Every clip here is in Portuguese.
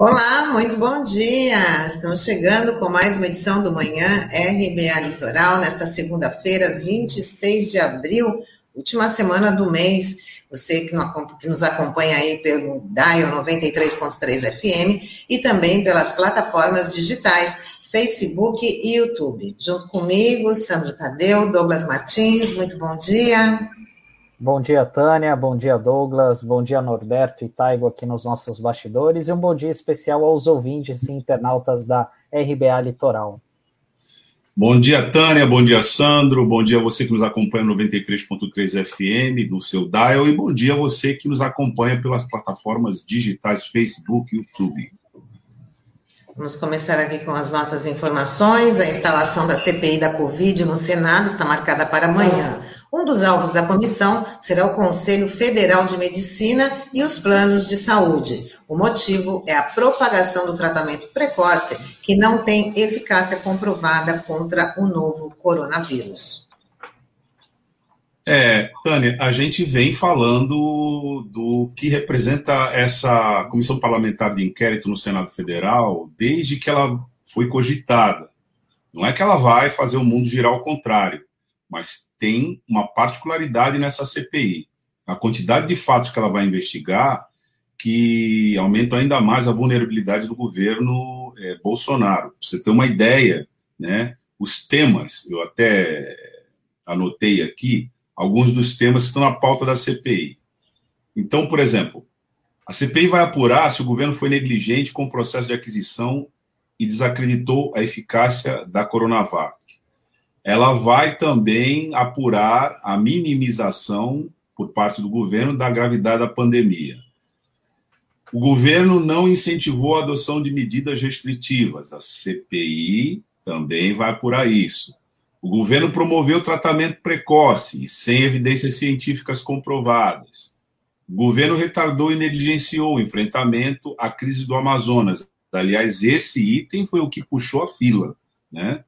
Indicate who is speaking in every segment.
Speaker 1: Olá, muito bom dia! Estamos chegando com mais uma edição do Manhã RBA Litoral, nesta segunda-feira, 26 de abril, última semana do mês. Você que nos acompanha aí pelo Dial 93.3 FM e também pelas plataformas digitais Facebook e YouTube. Junto comigo, Sandro Tadeu, Douglas Martins, muito bom dia.
Speaker 2: Bom dia, Tânia. Bom dia, Douglas. Bom dia, Norberto e Taigo aqui nos nossos bastidores. E um bom dia especial aos ouvintes e internautas da RBA Litoral.
Speaker 3: Bom dia, Tânia. Bom dia, Sandro. Bom dia a você que nos acompanha no 93.3 FM, no seu dial. E bom dia a você que nos acompanha pelas plataformas digitais Facebook e YouTube.
Speaker 1: Vamos começar aqui com as nossas informações. A instalação da CPI da Covid no Senado está marcada para amanhã. Um dos alvos da comissão será o Conselho Federal de Medicina e os planos de saúde. O motivo é a propagação do tratamento precoce, que não tem eficácia comprovada contra o novo coronavírus.
Speaker 3: É, Tânia, a gente vem falando do que representa essa comissão parlamentar de inquérito no Senado Federal desde que ela foi cogitada. Não é que ela vai fazer o mundo girar ao contrário, mas tem uma particularidade nessa CPI. A quantidade de fatos que ela vai investigar que aumentam ainda mais a vulnerabilidade do governo é, Bolsonaro. Pra você ter uma ideia, né? Os temas, eu até anotei aqui, alguns dos temas que estão na pauta da CPI. Então, por exemplo, a CPI vai apurar se o governo foi negligente com o processo de aquisição e desacreditou a eficácia da Coronavac ela vai também apurar a minimização por parte do governo da gravidade da pandemia. O governo não incentivou a adoção de medidas restritivas. A CPI também vai apurar isso. O governo promoveu tratamento precoce, sem evidências científicas comprovadas. O governo retardou e negligenciou o enfrentamento à crise do Amazonas. Aliás, esse item foi o que puxou a fila, né?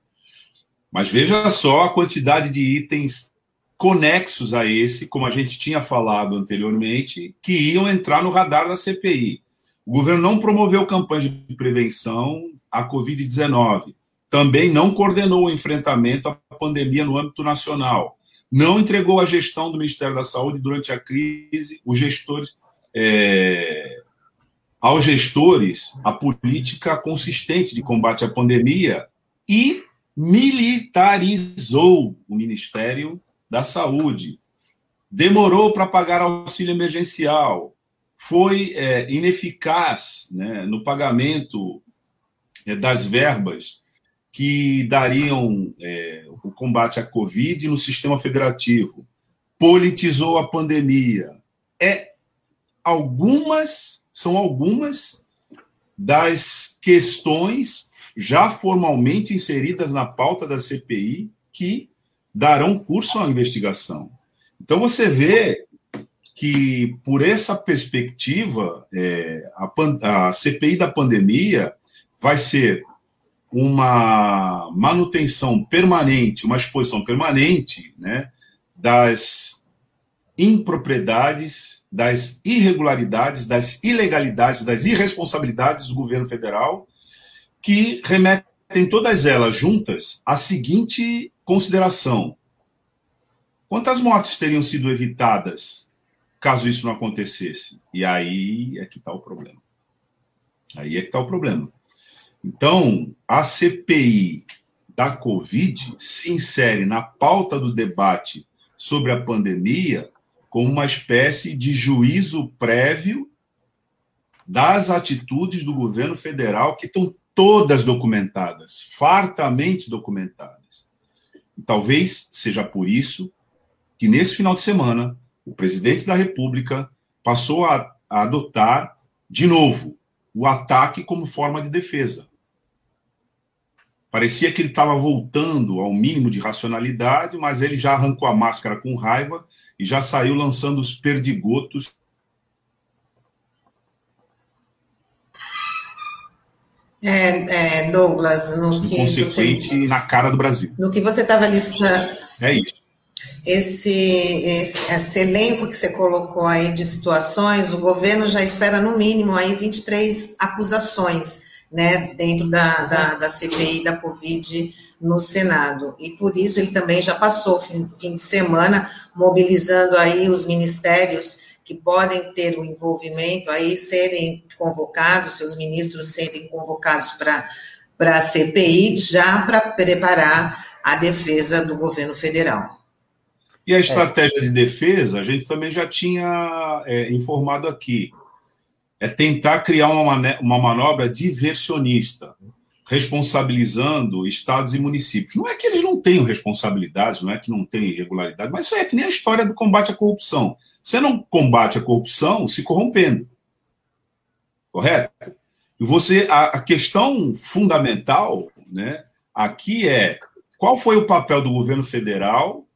Speaker 3: Mas veja só a quantidade de itens conexos a esse, como a gente tinha falado anteriormente, que iam entrar no radar da CPI. O governo não promoveu campanha de prevenção à Covid-19. Também não coordenou o enfrentamento à pandemia no âmbito nacional. Não entregou a gestão do Ministério da Saúde durante a crise, os gestores, é, aos gestores, a política consistente de combate à pandemia e militarizou o Ministério da Saúde, demorou para pagar auxílio emergencial, foi é, ineficaz né, no pagamento é, das verbas que dariam é, o combate à Covid no sistema federativo, politizou a pandemia. É algumas, são algumas das questões já formalmente inseridas na pauta da CPI que darão curso à investigação. Então você vê que, por essa perspectiva, é, a, a CPI da pandemia vai ser uma manutenção permanente, uma exposição permanente né, das impropriedades, das irregularidades, das ilegalidades, das irresponsabilidades do governo federal que remetem todas elas juntas à seguinte consideração: quantas mortes teriam sido evitadas caso isso não acontecesse? E aí é que está o problema. Aí é que está o problema. Então, a CPI da Covid se insere na pauta do debate sobre a pandemia como uma espécie de juízo prévio das atitudes do governo federal que estão todas documentadas, fartamente documentadas. E talvez seja por isso que, nesse final de semana, o presidente da República passou a, a adotar, de novo, o ataque como forma de defesa. Parecia que ele estava voltando ao mínimo de racionalidade, mas ele já arrancou a máscara com raiva e já saiu lançando os perdigotos
Speaker 1: É, é, Douglas, no que
Speaker 3: consequente você, na cara do Brasil.
Speaker 1: No que você estava listando.
Speaker 3: É isso.
Speaker 1: esse, esse, esse, elenco que você colocou aí de situações, o governo já espera no mínimo aí 23 acusações, né, dentro da, da, da CPI da Covid no Senado. E por isso ele também já passou fim, fim de semana mobilizando aí os ministérios que podem ter um envolvimento aí serem convocados, seus ministros serem convocados para a CPI, já para preparar a defesa do governo federal.
Speaker 3: E a estratégia é. de defesa, a gente também já tinha é, informado aqui. É tentar criar uma, uma manobra diversionista, responsabilizando estados e municípios. Não é que eles não tenham responsabilidades, não é que não tenham irregularidade, mas isso é que nem a história do combate à corrupção. Você não combate a corrupção se corrompendo. Correto? E você, a, a questão fundamental né, aqui é qual foi o papel do governo federal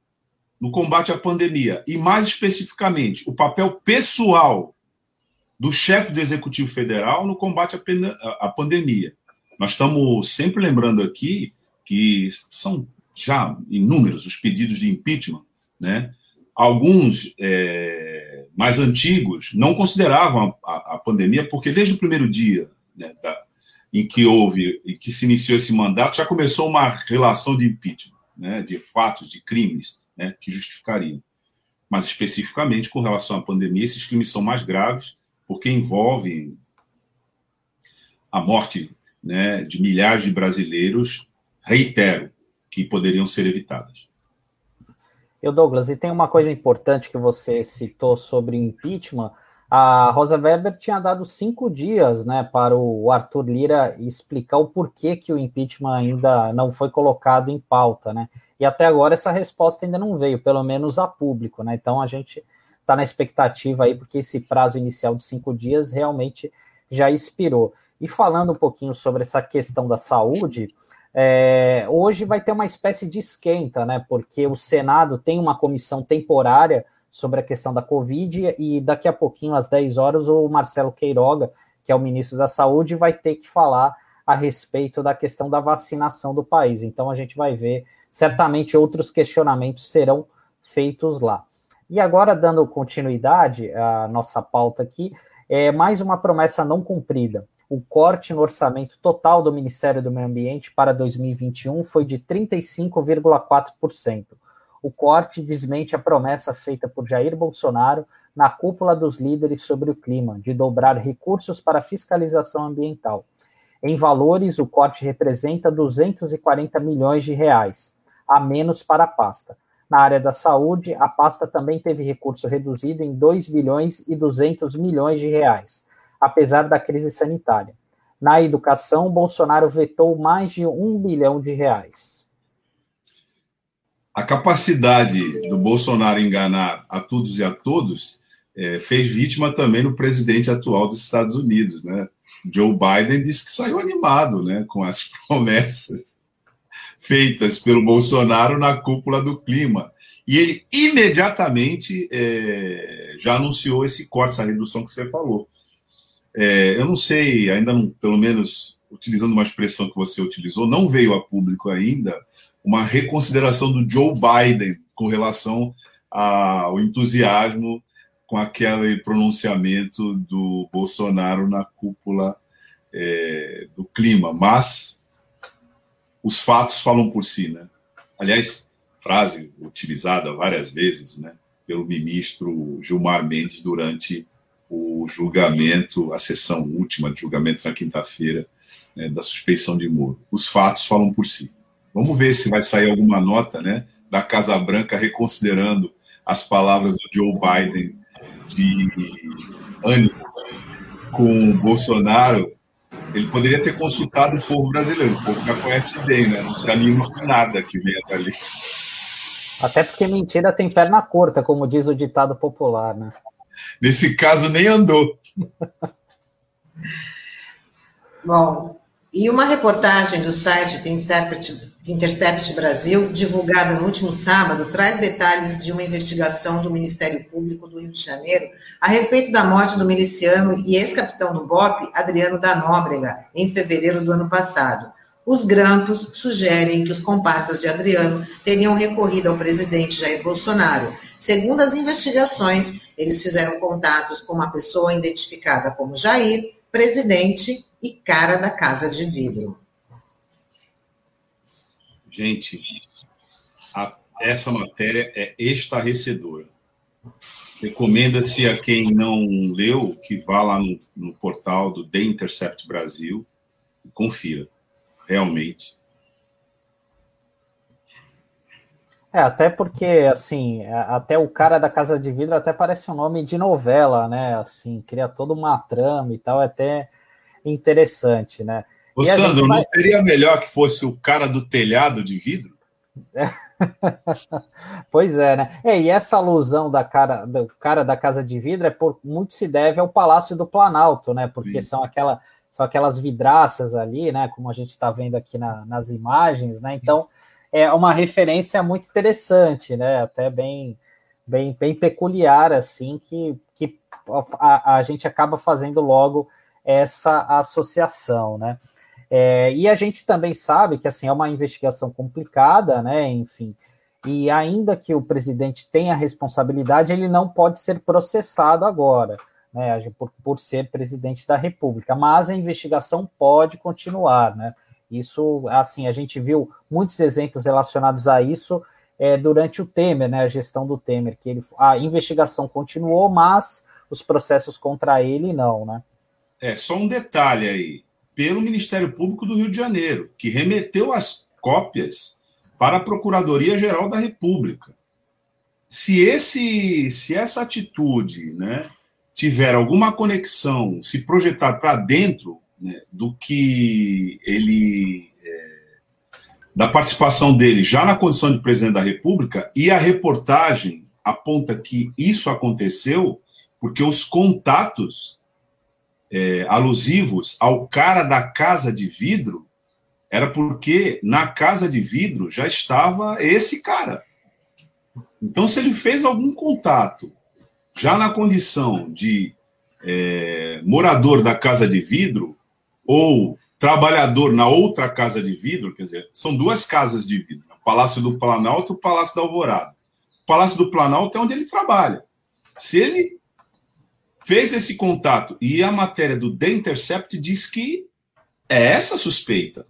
Speaker 3: no combate à pandemia e, mais especificamente, o papel pessoal do chefe do Executivo Federal no combate à, pandemia. Nós estamos sempre lembrando aqui que são já inúmeros os pedidos de impeachment, né? Alguns é, mais antigos não consideravam a, a, a, pandemia, porque desde o primeiro dia né, da, em que houve, e que se iniciou esse mandato, já começou uma relação de impeachment, né, de fatos, de crimes né, que justificariam. Mas especificamente com relação à pandemia, esses crimes são mais graves porque envolvem a morte né, de milhares de brasileiros, reitero, que poderiam ser evitadas.
Speaker 2: Eu, Douglas, e tem uma coisa importante que você citou sobre impeachment. A Rosa Weber tinha dado cinco dias né, para o Arthur Lira explicar o porquê que o impeachment ainda não foi colocado em pauta. Né? E até agora essa resposta ainda não veio, pelo menos a público, né? Então a gente está na expectativa aí, porque esse prazo inicial de cinco dias realmente já expirou. E falando um pouquinho sobre essa questão da saúde, é, hoje vai ter uma espécie de esquenta, né? Porque o Senado tem uma comissão temporária sobre a questão da Covid e daqui a pouquinho, às 10 horas, o Marcelo Queiroga, que é o ministro da Saúde, vai ter que falar a respeito da questão da vacinação do país. Então a gente vai ver certamente outros questionamentos serão feitos lá. E agora, dando continuidade à nossa pauta aqui, é mais uma promessa não cumprida. O corte no orçamento total do Ministério do Meio Ambiente para 2021 foi de 35,4%. O corte desmente a promessa feita por Jair Bolsonaro na cúpula dos líderes sobre o clima, de dobrar recursos para fiscalização ambiental. Em valores, o corte representa 240 milhões de reais a menos para a pasta. Na área da saúde, a pasta também teve recurso reduzido em 2 bilhões e 200 milhões de reais, apesar da crise sanitária. Na educação, Bolsonaro vetou mais de 1 bilhão de reais.
Speaker 3: A capacidade do Bolsonaro enganar a todos e a todos é, fez vítima também no presidente atual dos Estados Unidos, né? Joe Biden disse que saiu animado, né, com as promessas feitas pelo Bolsonaro na cúpula do clima. E ele imediatamente é, já anunciou esse corte, essa redução que você falou. É, eu não sei, ainda não, pelo menos utilizando uma expressão que você utilizou, não veio a público ainda uma reconsideração do Joe Biden com relação ao entusiasmo com aquele pronunciamento do Bolsonaro na cúpula é, do clima. Mas os fatos falam por si, né? Aliás, frase utilizada várias vezes, né, pelo ministro Gilmar Mendes durante o julgamento, a sessão última de julgamento na quinta-feira né, da suspeição de Moro. Os fatos falam por si. Vamos ver se vai sair alguma nota, né, da Casa Branca reconsiderando as palavras do Joe Biden de ânimo com o Bolsonaro ele poderia ter consultado o povo brasileiro. O povo já conhece bem, né? Não se anima com nada que venha dali.
Speaker 2: Até porque mentira tem perna curta, como diz o ditado popular, né?
Speaker 3: Nesse caso, nem andou.
Speaker 1: Bom, e uma reportagem do site The Intercept, Intercept Brasil, divulgada no último sábado, traz detalhes de uma investigação do Ministério Público do Rio de Janeiro a respeito da morte do miliciano e ex-capitão do BOP, Adriano da Nóbrega, em fevereiro do ano passado. Os grampos sugerem que os comparsas de Adriano teriam recorrido ao presidente Jair Bolsonaro. Segundo as investigações, eles fizeram contatos com uma pessoa identificada como Jair, presidente e cara da Casa de Vidro.
Speaker 3: Gente, a, essa matéria é estarrecedora. Recomenda-se a quem não leu que vá lá no, no portal do The Intercept Brasil e confira realmente.
Speaker 2: É, até porque, assim, até o cara da Casa de Vidro até parece um nome de novela, né? Assim, cria toda uma trama e tal, é até interessante, né?
Speaker 3: Ô, e Sandro, vai... não seria melhor que fosse o cara do telhado de vidro?
Speaker 2: pois é, né? É, e essa alusão da cara, do cara da Casa de Vidro é por muito se deve ao Palácio do Planalto, né? Porque Sim. são aquela são aquelas vidraças ali, né? Como a gente está vendo aqui na, nas imagens, né? Então é uma referência muito interessante, né? Até bem, bem, bem peculiar, assim, que, que a, a gente acaba fazendo logo essa associação, né? É, e a gente também sabe que assim é uma investigação complicada, né? Enfim, e ainda que o presidente tenha responsabilidade, ele não pode ser processado agora né, por, por ser presidente da República, mas a investigação pode continuar, né? Isso, assim, a gente viu muitos exemplos relacionados a isso é, durante o Temer, né, a gestão do Temer, que ele, a investigação continuou, mas os processos contra ele não, né?
Speaker 3: É, só um detalhe aí, pelo Ministério Público do Rio de Janeiro, que remeteu as cópias para a Procuradoria-Geral da República. Se esse, se essa atitude, né, tiver alguma conexão, se projetar para dentro né, do que ele. É, da participação dele já na condição de presidente da República, e a reportagem aponta que isso aconteceu porque os contatos é, alusivos ao cara da casa de vidro era porque na casa de vidro já estava esse cara. Então, se ele fez algum contato já na condição de é, morador da casa de vidro ou trabalhador na outra casa de vidro, quer dizer, são duas casas de vidro, o Palácio do Planalto e o Palácio da Alvorada. O Palácio do Planalto é onde ele trabalha. Se ele fez esse contato e a matéria do The Intercept diz que é essa suspeita.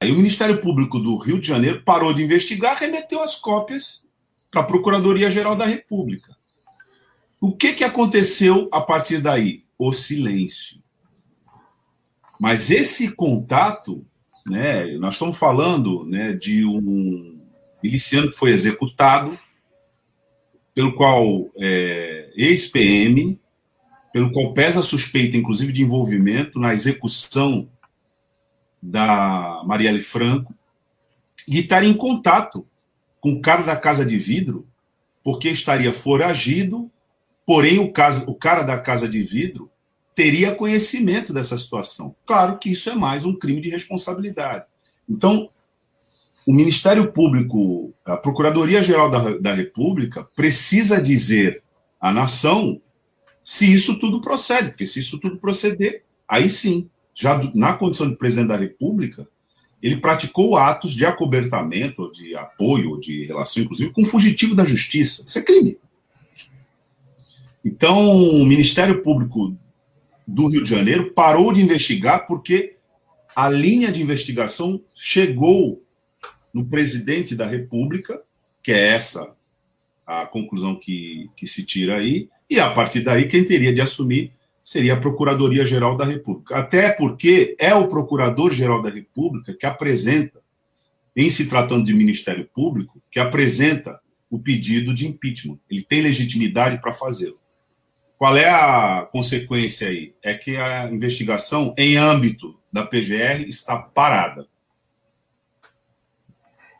Speaker 3: Aí o Ministério Público do Rio de Janeiro parou de investigar, remeteu as cópias para a Procuradoria-Geral da República. O que, que aconteceu a partir daí? O silêncio. Mas esse contato, né, nós estamos falando né, de um miliciano que foi executado, pelo qual é, ex-PM, pelo qual pesa suspeita, inclusive, de envolvimento na execução da Marielle Franco, e estar em contato com o cara da Casa de Vidro, porque estaria foragido Porém, o, o cara da casa de vidro teria conhecimento dessa situação. Claro que isso é mais um crime de responsabilidade. Então, o Ministério Público, a Procuradoria-Geral da, da República, precisa dizer à nação se isso tudo procede, porque se isso tudo proceder, aí sim, já na condição de presidente da República, ele praticou atos de acobertamento, de apoio, de relação, inclusive, com fugitivo da justiça. Isso é crime. Então, o Ministério Público do Rio de Janeiro parou de investigar porque a linha de investigação chegou no presidente da República, que é essa a conclusão que, que se tira aí, e a partir daí quem teria de assumir seria a Procuradoria-Geral da República. Até porque é o Procurador-Geral da República que apresenta, em se tratando de Ministério Público, que apresenta o pedido de impeachment. Ele tem legitimidade para fazê-lo. Qual é a consequência aí? É que a investigação em âmbito da PGR está parada.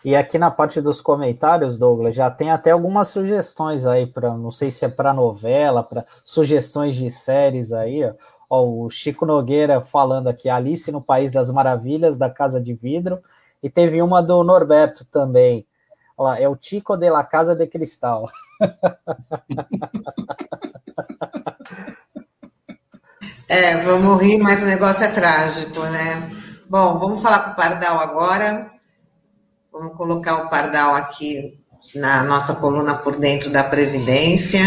Speaker 2: E aqui na parte dos comentários, Douglas, já tem até algumas sugestões aí para, não sei se é para novela, para sugestões de séries aí. Ó. ó. o Chico Nogueira falando aqui, Alice no País das Maravilhas, da Casa de Vidro, e teve uma do Norberto também. Olha lá, é o Tico de la Casa de Cristal.
Speaker 1: É, vamos rir, mas o negócio é trágico, né? Bom, vamos falar com o Pardal agora. Vamos colocar o Pardal aqui na nossa coluna por dentro da Previdência,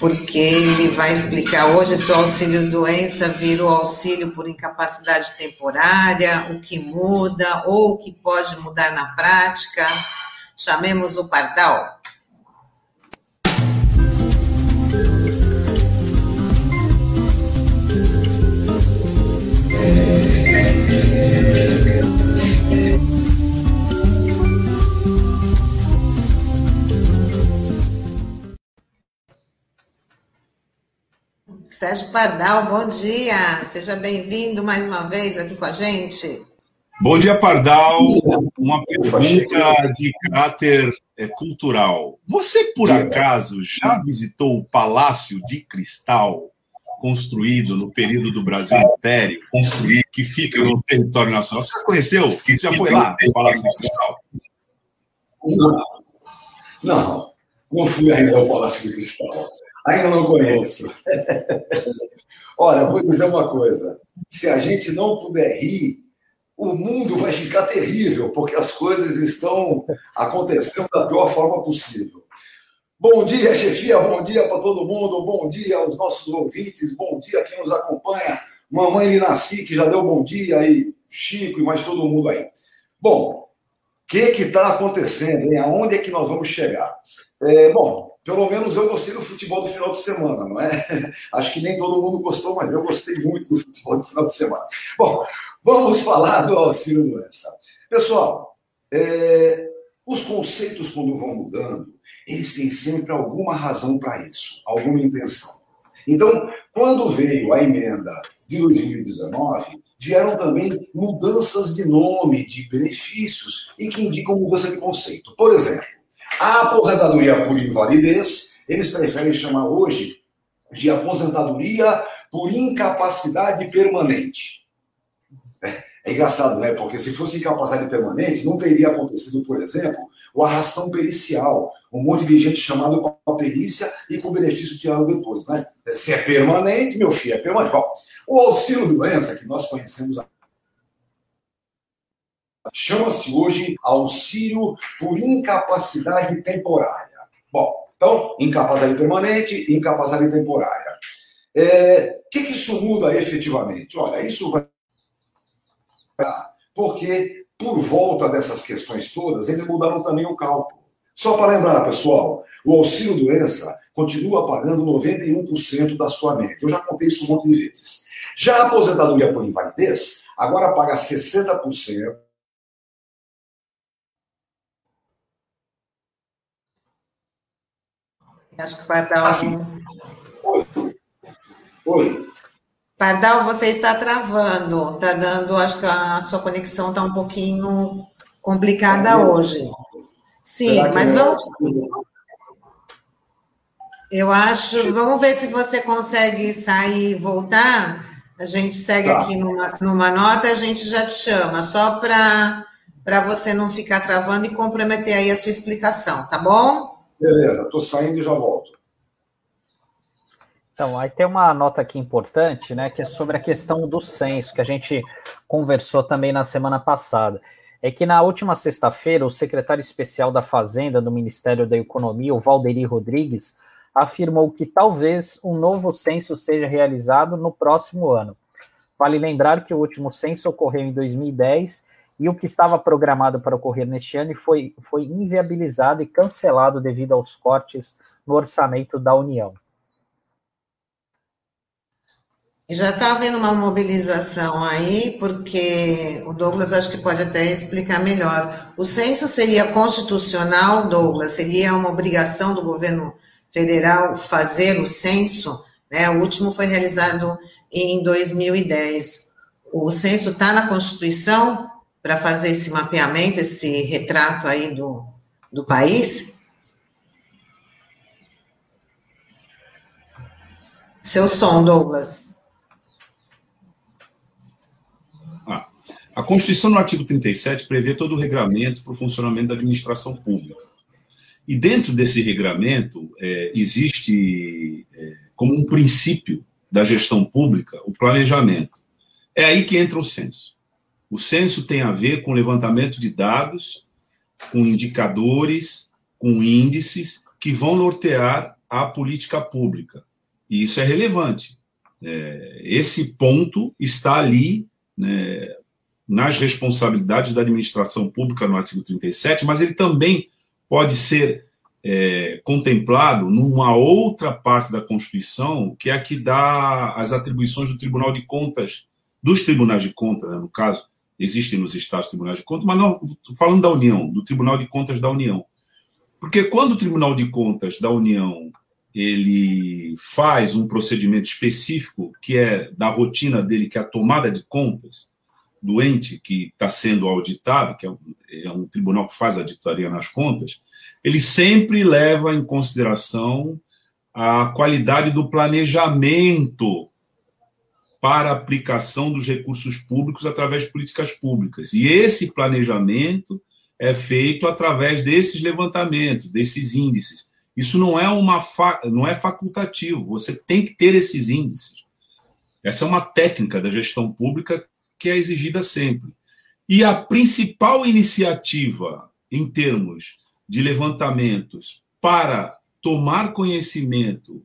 Speaker 1: porque ele vai explicar hoje se o auxílio doença vira o auxílio por incapacidade temporária, o que muda ou o que pode mudar na prática. Chamemos o Pardal. Sérgio Pardal, bom dia. Seja bem-vindo mais uma vez aqui com a gente.
Speaker 3: Bom dia, Pardal. Uma pergunta de caráter é, cultural. Você, por acaso, já visitou o Palácio de Cristal, construído no período do Brasil Império, construído, que fica no território nacional? Você já conheceu? Você já foi lá, no Palácio de Cristal?
Speaker 4: Não, não, não fui ainda ao Palácio de Cristal. Ainda não conheço. Olha, vou dizer uma coisa: se a gente não puder rir, o mundo vai ficar terrível, porque as coisas estão acontecendo da pior forma possível. Bom dia, chefia, bom dia para todo mundo, bom dia aos nossos ouvintes, bom dia a quem nos acompanha. Mamãe Linassi, que já deu bom dia aí, Chico e mais todo mundo aí. Bom, o que está acontecendo, hein? Aonde é que nós vamos chegar? É, bom, pelo menos eu gostei do futebol do final de semana, não é? Acho que nem todo mundo gostou, mas eu gostei muito do futebol do final de semana. Bom, vamos falar do auxílio doença. Pessoal, é, os conceitos, quando vão mudando, eles têm sempre alguma razão para isso, alguma intenção. Então, quando veio a emenda de 2019, vieram também mudanças de nome, de benefícios, e que indicam mudança de conceito. Por exemplo, a aposentadoria por invalidez, eles preferem chamar hoje de aposentadoria por incapacidade permanente. É, é engraçado, né? Porque se fosse incapacidade permanente, não teria acontecido, por exemplo, o arrastão pericial. Um monte de gente chamado para a perícia e com benefício tirado depois, né? Se é permanente, meu filho, é permanente. Bom, o auxílio doença que nós conhecemos Chama-se hoje auxílio por incapacidade temporária. Bom, então, incapacidade permanente, incapacidade temporária. O é, que, que isso muda efetivamente? Olha, isso vai. Porque, por volta dessas questões todas, eles mudaram também o cálculo. Só para lembrar, pessoal, o auxílio doença continua pagando 91% da sua média. Eu já contei isso um monte de vezes. Já a aposentadoria por invalidez, agora paga 60%
Speaker 1: Acho que o Pardal. Assim. Oi. Pardal, você está travando, está dando, acho que a sua conexão está um pouquinho complicada é hoje. Sim, mas vamos. Eu acho, vamos ver se você consegue sair e voltar. A gente segue tá. aqui numa, numa nota, a gente já te chama, só para você não ficar travando e comprometer aí a sua explicação, tá bom?
Speaker 4: Beleza, estou saindo e já volto.
Speaker 2: Então, aí tem uma nota aqui importante, né, que é sobre a questão do censo, que a gente conversou também na semana passada. É que na última sexta-feira, o secretário especial da Fazenda do Ministério da Economia, o Valderi Rodrigues, afirmou que talvez um novo censo seja realizado no próximo ano. Vale lembrar que o último censo ocorreu em 2010 e o que estava programado para ocorrer neste ano foi, foi inviabilizado e cancelado devido aos cortes no orçamento da União.
Speaker 1: Já está havendo uma mobilização aí, porque o Douglas acho que pode até explicar melhor. O censo seria constitucional, Douglas? Seria uma obrigação do governo federal fazer o censo? Né? O último foi realizado em 2010. O censo está na Constituição? Para fazer esse mapeamento, esse retrato aí do, do país? Seu som, Douglas.
Speaker 3: Ah, a Constituição, no artigo 37, prevê todo o regramento para o funcionamento da administração pública. E dentro desse regramento, é, existe é, como um princípio da gestão pública o planejamento. É aí que entra o censo. O censo tem a ver com levantamento de dados, com indicadores, com índices que vão nortear a política pública. E isso é relevante. É, esse ponto está ali né, nas responsabilidades da administração pública no artigo 37, mas ele também pode ser é, contemplado numa outra parte da Constituição, que é a que dá as atribuições do Tribunal de Contas, dos tribunais de contas, né, no caso, existem nos estados tribunais de contas, mas não, falando da União, do Tribunal de Contas da União. Porque quando o Tribunal de Contas da União ele faz um procedimento específico que é da rotina dele, que é a tomada de contas do ente que está sendo auditado, que é um, é um tribunal que faz a auditoria nas contas, ele sempre leva em consideração a qualidade do planejamento para a aplicação dos recursos públicos através de políticas públicas. E esse planejamento é feito através desses levantamentos, desses índices. Isso não é uma não é facultativo, você tem que ter esses índices. Essa é uma técnica da gestão pública que é exigida sempre. E a principal iniciativa em termos de levantamentos para tomar conhecimento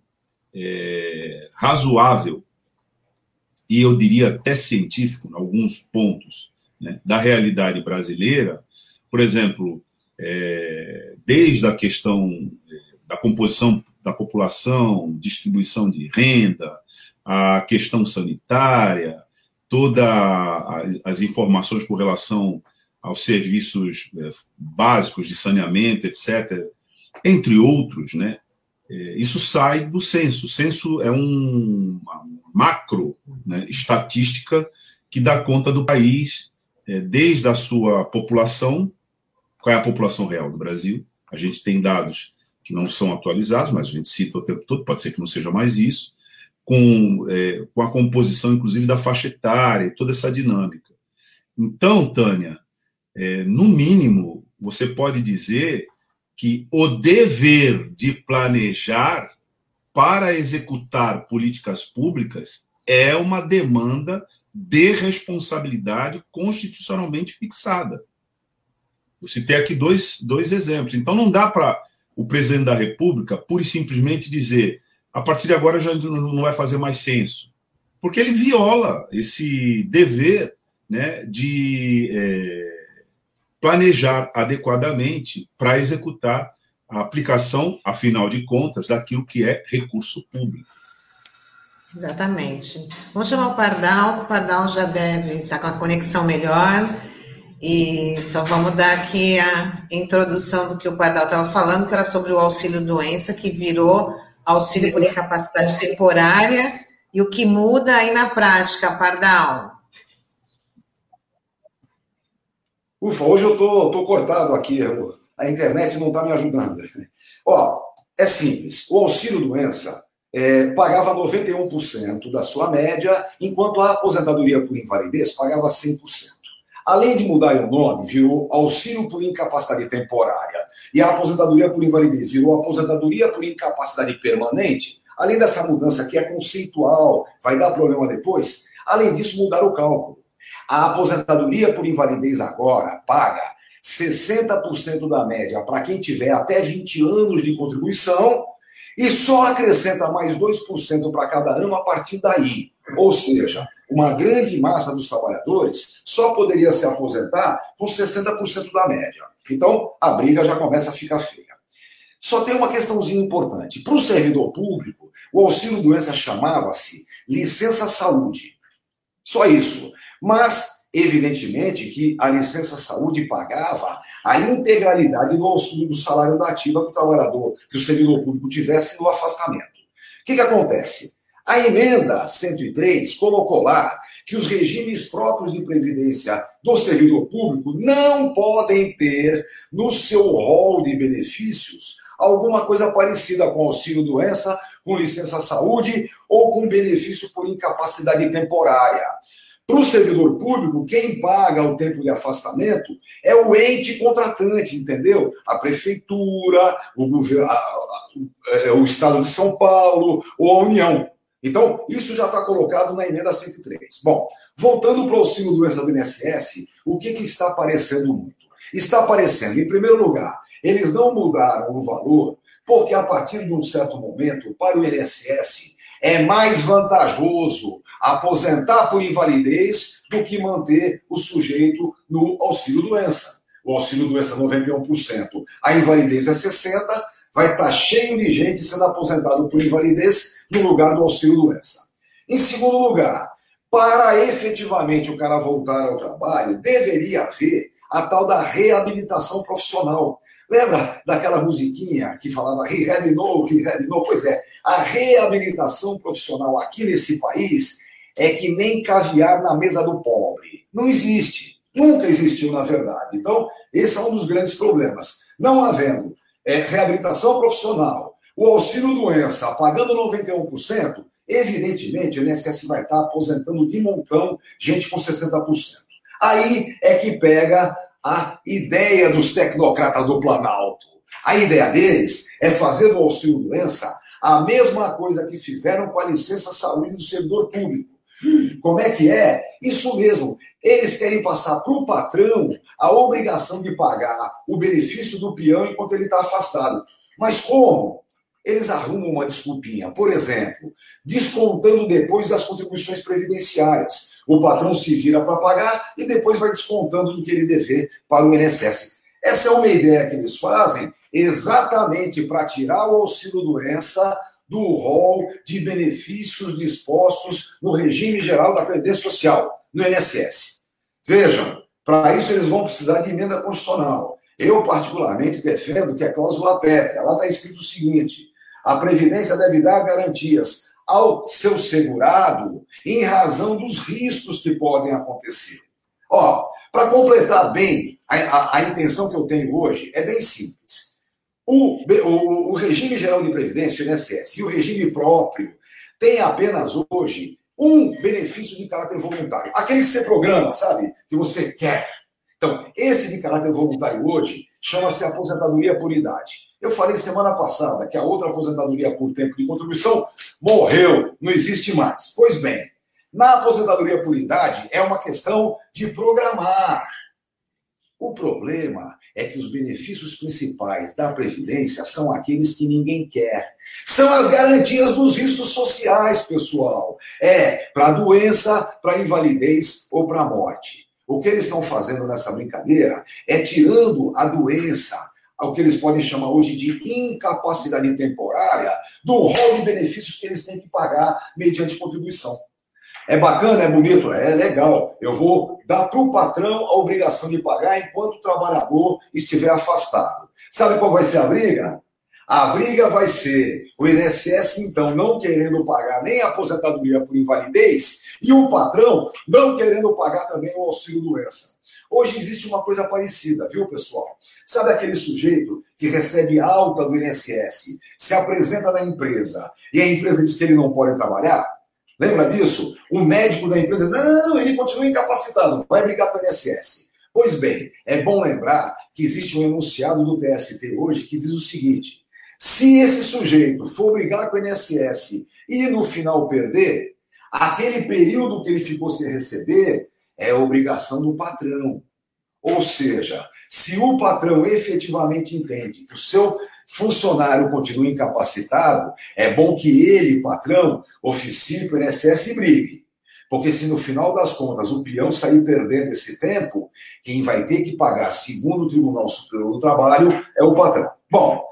Speaker 3: é, razoável e eu diria até científico, em alguns pontos, né, da realidade brasileira, por exemplo, é, desde a questão da composição da população, distribuição de renda, a questão sanitária, todas as informações com relação aos serviços é, básicos de saneamento, etc., entre outros, né? É, isso sai do censo. O censo é um, uma macro né, estatística que dá conta do país, é, desde a sua população, qual é a população real do Brasil. A gente tem dados que não são atualizados, mas a gente cita o tempo todo, pode ser que não seja mais isso, com, é, com a composição, inclusive, da faixa etária toda essa dinâmica. Então, Tânia, é, no mínimo, você pode dizer que o dever de planejar para executar políticas públicas é uma demanda de responsabilidade constitucionalmente fixada. Eu citei aqui dois, dois exemplos. Então, não dá para o presidente da República, pura e simplesmente dizer a partir de agora já não vai fazer mais censo. Porque ele viola esse dever né, de é, planejar adequadamente para executar a aplicação, afinal de contas, daquilo que é recurso público.
Speaker 1: Exatamente. Vamos chamar o Pardal, o Pardal já deve estar com a conexão melhor. E só vamos dar aqui a introdução do que o Pardal estava falando, que era sobre o auxílio doença, que virou auxílio por incapacidade temporária, e o que muda aí na prática, Pardal?
Speaker 4: Ufa, hoje eu tô, tô cortado aqui, a internet não está me ajudando. Ó, é simples, o auxílio doença é, pagava 91% da sua média, enquanto a aposentadoria por invalidez pagava 100%. Além de mudar o nome, virou auxílio por incapacidade temporária e a aposentadoria por invalidez virou aposentadoria por incapacidade permanente. Além dessa mudança que é conceitual, vai dar problema depois, além disso, mudar o cálculo. A aposentadoria por invalidez agora paga 60% da média para quem tiver até 20 anos de contribuição e só acrescenta mais 2% para cada ano a partir daí. Ou seja, uma grande massa dos trabalhadores só poderia se aposentar com 60% da média. Então, a briga já começa a ficar feia. Só tem uma questãozinha importante. Para o servidor público, o auxílio doença chamava-se licença saúde. Só isso. Mas, evidentemente, que a licença saúde pagava a integralidade do salário da ativa que o trabalhador, que o servidor público tivesse no afastamento. O que, que acontece? A emenda 103 colocou lá que os regimes próprios de previdência do servidor público não podem ter no seu rol de benefícios alguma coisa parecida com auxílio doença, com licença saúde ou com benefício por incapacidade temporária. Para o servidor público, quem paga o tempo de afastamento é o ente contratante, entendeu? A prefeitura, o, governo, a, a, é, o Estado de São Paulo ou a União. Então, isso já está colocado na emenda 103. Bom, voltando para o auxílio doença do INSS, o que, que está aparecendo muito? Está aparecendo, em primeiro lugar, eles não mudaram o valor, porque a partir de um certo momento, para o INSS, é mais vantajoso aposentar por invalidez do que manter o sujeito no auxílio doença. O auxílio doença 91%, a invalidez é 60%, vai estar cheio de gente sendo aposentado por invalidez no lugar do auxílio doença. Em segundo lugar, para efetivamente o cara voltar ao trabalho, deveria haver a tal da reabilitação profissional. Lembra daquela musiquinha que falava rehab no, rehab no? Pois é, a reabilitação profissional aqui nesse país é que nem caviar na mesa do pobre. Não existe. Nunca existiu, na verdade. Então, esse é um dos grandes problemas. Não havendo é, reabilitação profissional, o auxílio doença pagando 91%, evidentemente o INSS vai estar aposentando de montão gente com 60%. Aí é que pega a ideia dos tecnocratas do Planalto. A ideia deles é fazer do auxílio doença a mesma coisa que fizeram com a licença saúde do servidor público. Como é que é? Isso mesmo. Eles querem passar para o patrão a obrigação de pagar o benefício do peão enquanto ele está afastado. Mas como? Eles arrumam uma desculpinha. Por exemplo, descontando depois das contribuições previdenciárias. O patrão se vira para pagar e depois vai descontando do que ele dever para o INSS. Essa é uma ideia que eles fazem exatamente para tirar o auxílio-doença do rol de benefícios dispostos no regime geral da Previdência Social, no INSS. Vejam, para isso eles vão precisar de emenda constitucional. Eu, particularmente, defendo que a cláusula pétrea, lá está escrito o seguinte: a Previdência deve dar garantias ao seu segurado em razão dos riscos que podem acontecer. Ó, para completar bem a, a, a intenção que eu tenho hoje, é bem simples. O, o, o regime geral de previdência, o INSS, e o regime próprio tem apenas hoje um benefício de caráter voluntário. Aquele que você programa, sabe? Que você quer. Então, esse de caráter voluntário hoje chama-se aposentadoria por idade. Eu falei semana passada que a outra aposentadoria por tempo de contribuição morreu, não existe mais. Pois bem, na aposentadoria por idade é uma questão de programar. O problema é que os benefícios principais da Previdência são aqueles que ninguém quer. São as garantias dos riscos sociais, pessoal. É para doença, para invalidez ou para morte. O que eles estão fazendo nessa brincadeira é tirando a doença, o que eles podem chamar hoje de incapacidade temporária, do rol de benefícios que eles têm que pagar mediante contribuição. É bacana, é bonito, é legal. Eu vou dar para o patrão a obrigação de pagar enquanto o trabalhador estiver afastado. Sabe qual vai ser a briga? A briga vai ser o INSS, então, não querendo pagar nem a aposentadoria por invalidez e o patrão não querendo pagar também o auxílio-doença. Hoje existe uma coisa parecida, viu, pessoal? Sabe aquele sujeito que recebe alta do INSS, se apresenta na empresa e a empresa diz que ele não pode trabalhar? Lembra disso? O médico da empresa, não, ele continua incapacitado, vai brigar com o INSS. Pois bem, é bom lembrar que existe um enunciado do TST hoje que diz o seguinte: se esse sujeito for brigar com o INSS e no final perder, aquele período que ele ficou sem receber é obrigação do patrão. Ou seja, se o patrão efetivamente entende que o seu funcionário continua incapacitado, é bom que ele, patrão, oficie para o INSS e brigue. Porque se no final das contas o peão sair perdendo esse tempo, quem vai ter que pagar, segundo o Tribunal Superior do Trabalho, é o patrão. Bom,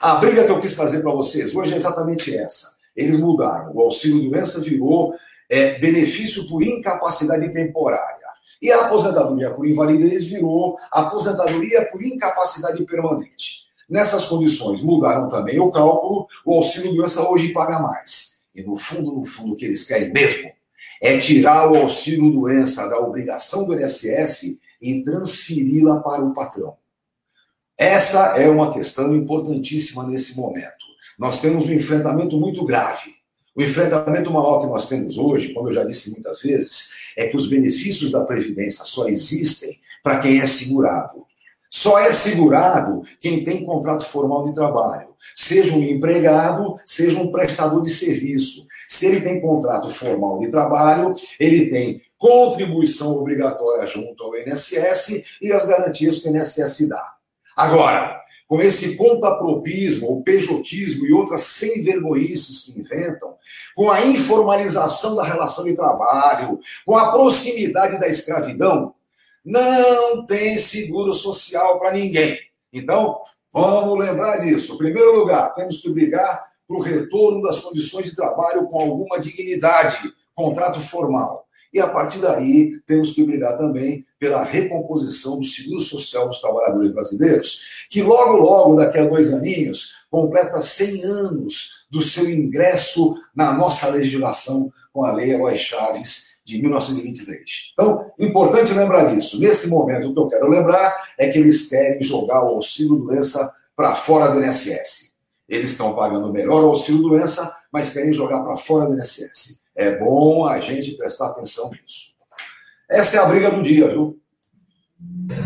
Speaker 4: a briga que eu quis trazer para vocês hoje é exatamente essa. Eles mudaram. O auxílio doença virou é, benefício por incapacidade temporária. E a aposentadoria por invalidez virou aposentadoria por incapacidade permanente. Nessas condições, mudaram também o cálculo, o auxílio doença hoje paga mais. E no fundo, no fundo, o que eles querem mesmo é tirar o auxílio doença da obrigação do INSS e transferi-la para o patrão. Essa é uma questão importantíssima nesse momento. Nós temos um enfrentamento muito grave. O enfrentamento maior que nós temos hoje, como eu já disse muitas vezes, é que os benefícios da Previdência só existem para quem é segurado. Só é segurado quem tem contrato formal de trabalho, seja um empregado, seja um prestador de serviço. Se ele tem contrato formal de trabalho, ele tem contribuição obrigatória junto ao INSS e as garantias que o INSS dá. Agora, com esse contapropismo, o pejotismo e outras sem vergonhices que inventam, com a informalização da relação de trabalho, com a proximidade da escravidão, não tem seguro social para ninguém. Então, vamos lembrar disso. Em primeiro lugar, temos que brigar para o retorno das condições de trabalho com alguma dignidade, contrato formal. E a partir daí, temos que brigar também pela recomposição do seguro social dos trabalhadores brasileiros, que logo, logo, daqui a dois aninhos, completa 100 anos do seu ingresso na nossa legislação com a Lei Eloy Chaves de 1923. Então, importante lembrar disso. Nesse momento, o que eu quero lembrar é que eles querem jogar o auxílio-doença para fora do INSS. Eles estão pagando melhor o auxílio-doença, mas querem jogar para fora do INSS. É bom a gente prestar atenção nisso. Essa é a briga do dia, viu?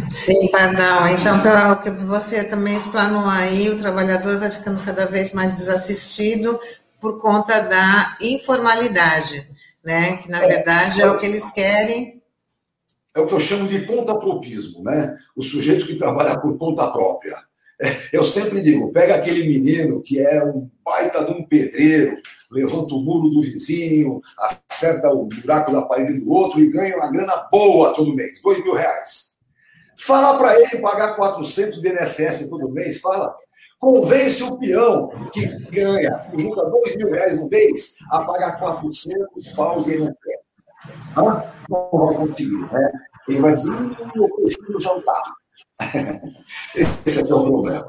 Speaker 1: Sim, Pardal. Então, pelo que você também explanou aí, o trabalhador vai ficando cada vez mais desassistido por conta da informalidade, né? Que na verdade é o que eles querem.
Speaker 4: É o que eu chamo de contapropismo, né? O sujeito que trabalha por conta própria. É, eu sempre digo, pega aquele menino que é um baita de um pedreiro, levanta o muro do vizinho, acerta o buraco da parede do outro e ganha uma grana boa todo mês, dois mil reais. Fala para ele pagar 400 de INSS todo mês, fala. Convence o peão que ganha, junta dois mil reais no mês, a pagar 400 paus de INSS. Não, não vai conseguir, né? Ele vai dizer, hum, eu prefiro jantar. Esse é o problema.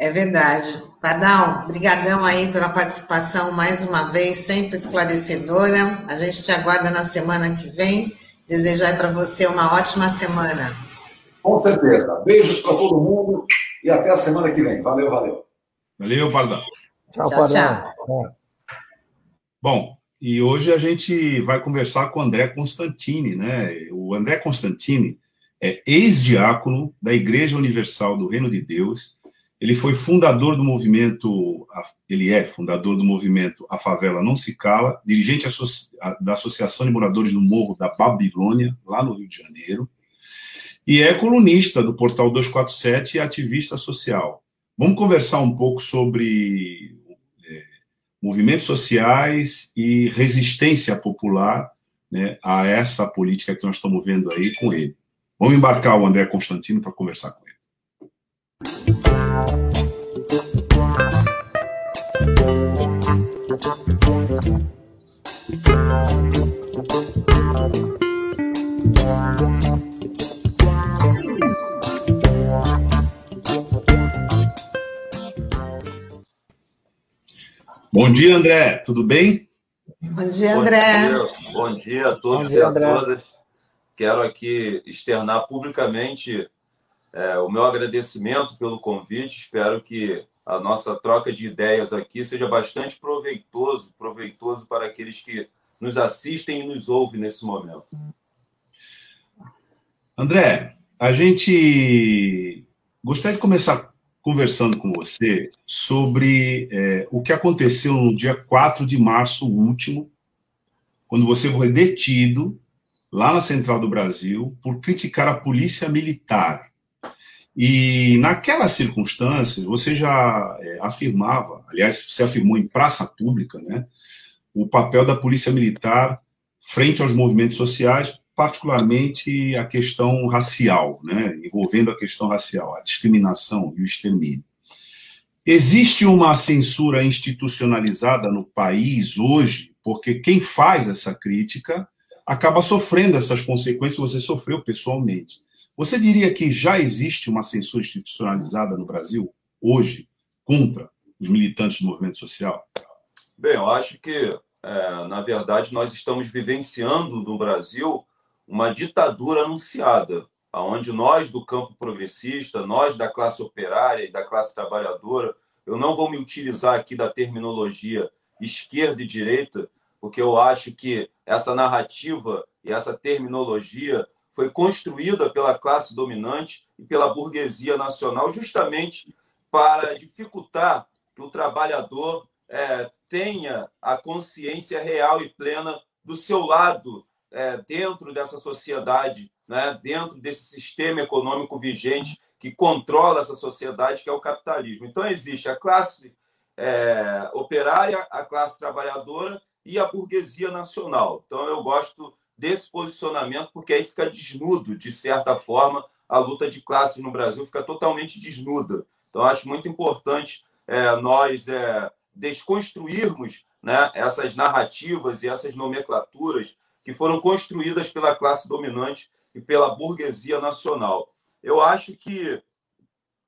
Speaker 1: É verdade. Pardal, brigadão aí pela participação mais uma vez, sempre esclarecedora. A gente te aguarda na semana que vem. Desejar para você uma ótima semana.
Speaker 4: Com certeza. Beijos para todo mundo e até a semana que vem. Valeu, valeu.
Speaker 3: Valeu, Pardal.
Speaker 1: Tchau, tchau. tchau.
Speaker 3: Bom, e hoje a gente vai conversar com o André Constantini, né? O André Constantini é ex-diácono da Igreja Universal do Reino de Deus ele foi fundador do movimento, ele é fundador do movimento A Favela Não Se Cala, dirigente da Associação de Moradores do Morro da Babilônia, lá no Rio de Janeiro, e é colunista do Portal 247 e ativista social. Vamos conversar um pouco sobre é, movimentos sociais e resistência popular né, a essa política que nós estamos vendo aí com ele. Vamos embarcar o André Constantino para conversar com ele. Bom dia, André. Tudo bem?
Speaker 1: Bom dia, André.
Speaker 5: Bom dia, Bom dia a todos dia, e a André. todas. Quero aqui externar publicamente é, o meu agradecimento pelo convite. Espero que a nossa troca de ideias aqui seja bastante proveitoso, proveitoso para aqueles que nos assistem e nos ouvem nesse momento.
Speaker 3: André, a gente gostaria de começar conversando com você sobre é, o que aconteceu no dia 4 de março último, quando você foi detido lá na Central do Brasil por criticar a polícia militar. E naquela circunstância, você já é, afirmava, aliás, você afirmou em praça pública, né, o papel da polícia militar frente aos movimentos sociais, particularmente a questão racial, né, envolvendo a questão racial, a discriminação e o extermínio. Existe uma censura institucionalizada no país hoje, porque quem faz essa crítica acaba sofrendo essas consequências, você sofreu pessoalmente. Você diria que já existe uma censura institucionalizada no Brasil, hoje, contra os militantes do movimento social?
Speaker 5: Bem, eu acho que, é, na verdade, nós estamos vivenciando no Brasil uma ditadura anunciada, onde nós do campo progressista, nós da classe operária e da classe trabalhadora, eu não vou me utilizar aqui da terminologia esquerda e direita, porque eu acho que essa narrativa e essa terminologia foi construída pela classe dominante e pela burguesia nacional justamente para dificultar que o trabalhador é, tenha a consciência real e plena do seu lado é, dentro dessa sociedade, né, dentro desse sistema econômico vigente que controla essa sociedade, que é o capitalismo. Então, existe a classe é, operária, a classe trabalhadora e a burguesia nacional. Então, eu gosto desse posicionamento, porque aí fica desnudo, de certa forma, a luta de classe no Brasil fica totalmente desnuda. Então, acho muito importante é, nós é, desconstruirmos né, essas narrativas e essas nomenclaturas que foram construídas pela classe dominante e pela burguesia nacional. Eu acho que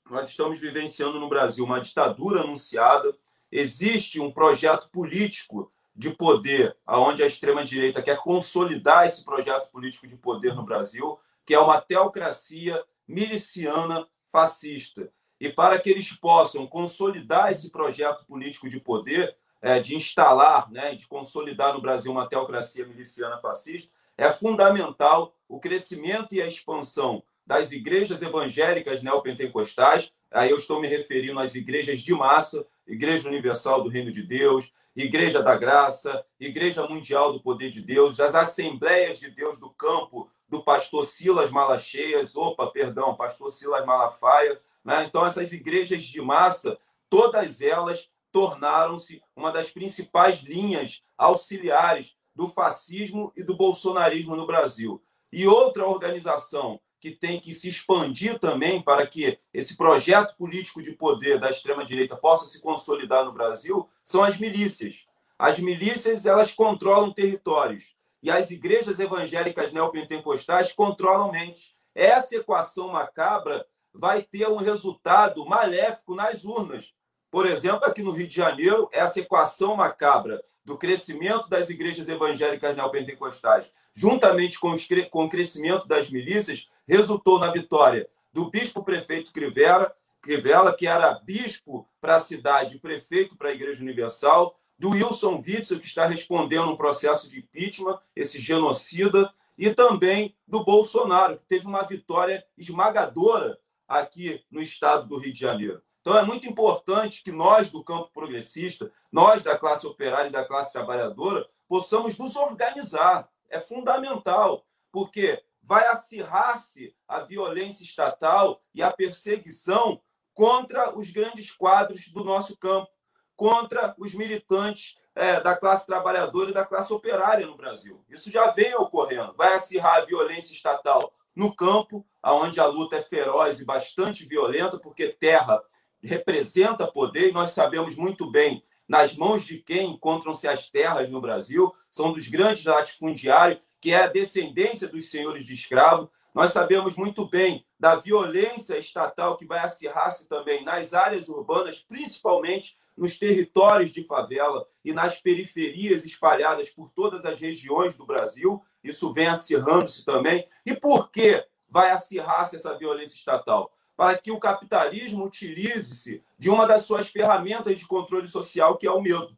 Speaker 5: nós estamos vivenciando no Brasil uma ditadura anunciada, existe um projeto político de poder, aonde a extrema direita quer consolidar esse projeto político de poder no Brasil, que é uma teocracia miliciana fascista. E para que eles possam consolidar esse projeto político de poder, é, de instalar, né, de consolidar no Brasil uma teocracia miliciana fascista, é fundamental o crescimento e a expansão das igrejas evangélicas neopentecostais. Aí eu estou me referindo às igrejas de massa, Igreja Universal do Reino de Deus, Igreja da Graça, Igreja Mundial do Poder de Deus, das Assembleias de Deus do Campo, do pastor Silas Malacheias, opa, perdão, pastor Silas Malafaia. Né? Então, essas igrejas de massa, todas elas tornaram-se uma das principais linhas auxiliares do fascismo e do bolsonarismo no Brasil. E outra organização que tem que se expandir também para que esse projeto político de poder da extrema-direita possa se consolidar no Brasil são as milícias. As milícias elas controlam territórios e as igrejas evangélicas neopentecostais controlam mentes. Essa equação macabra vai ter um resultado maléfico nas urnas. Por exemplo, aqui no Rio de Janeiro, essa equação macabra do crescimento das igrejas evangélicas neopentecostais, juntamente com, o crescimento das milícias, resultou na vitória do bispo prefeito Crivella, Crivella que era bispo para a cidade e prefeito para a Igreja Universal, do Wilson Witzel, que está respondendo um processo de impeachment, esse genocida, e também do Bolsonaro, que teve uma vitória esmagadora aqui no estado do Rio de Janeiro. Então é muito importante que nós do campo progressista, nós da classe operária e da classe trabalhadora, possamos nos organizar. É fundamental, porque vai acirrar-se a violência estatal e a perseguição contra os grandes quadros do nosso campo, contra os militantes é, da classe trabalhadora e da classe operária no Brasil. Isso já vem ocorrendo. Vai acirrar a violência estatal no campo, onde a luta é feroz e bastante violenta, porque terra representa poder, e nós sabemos muito bem nas mãos de quem encontram-se as terras no Brasil, são dos grandes latifundiários que é a descendência dos senhores de escravo. Nós sabemos muito bem da violência estatal que vai acirrar-se também nas áreas urbanas, principalmente nos territórios de favela e nas periferias espalhadas por todas as regiões do Brasil. Isso vem acirrando-se também. E por que vai acirrar-se essa violência estatal? Para que o capitalismo utilize-se de uma das suas ferramentas de controle social, que é o medo.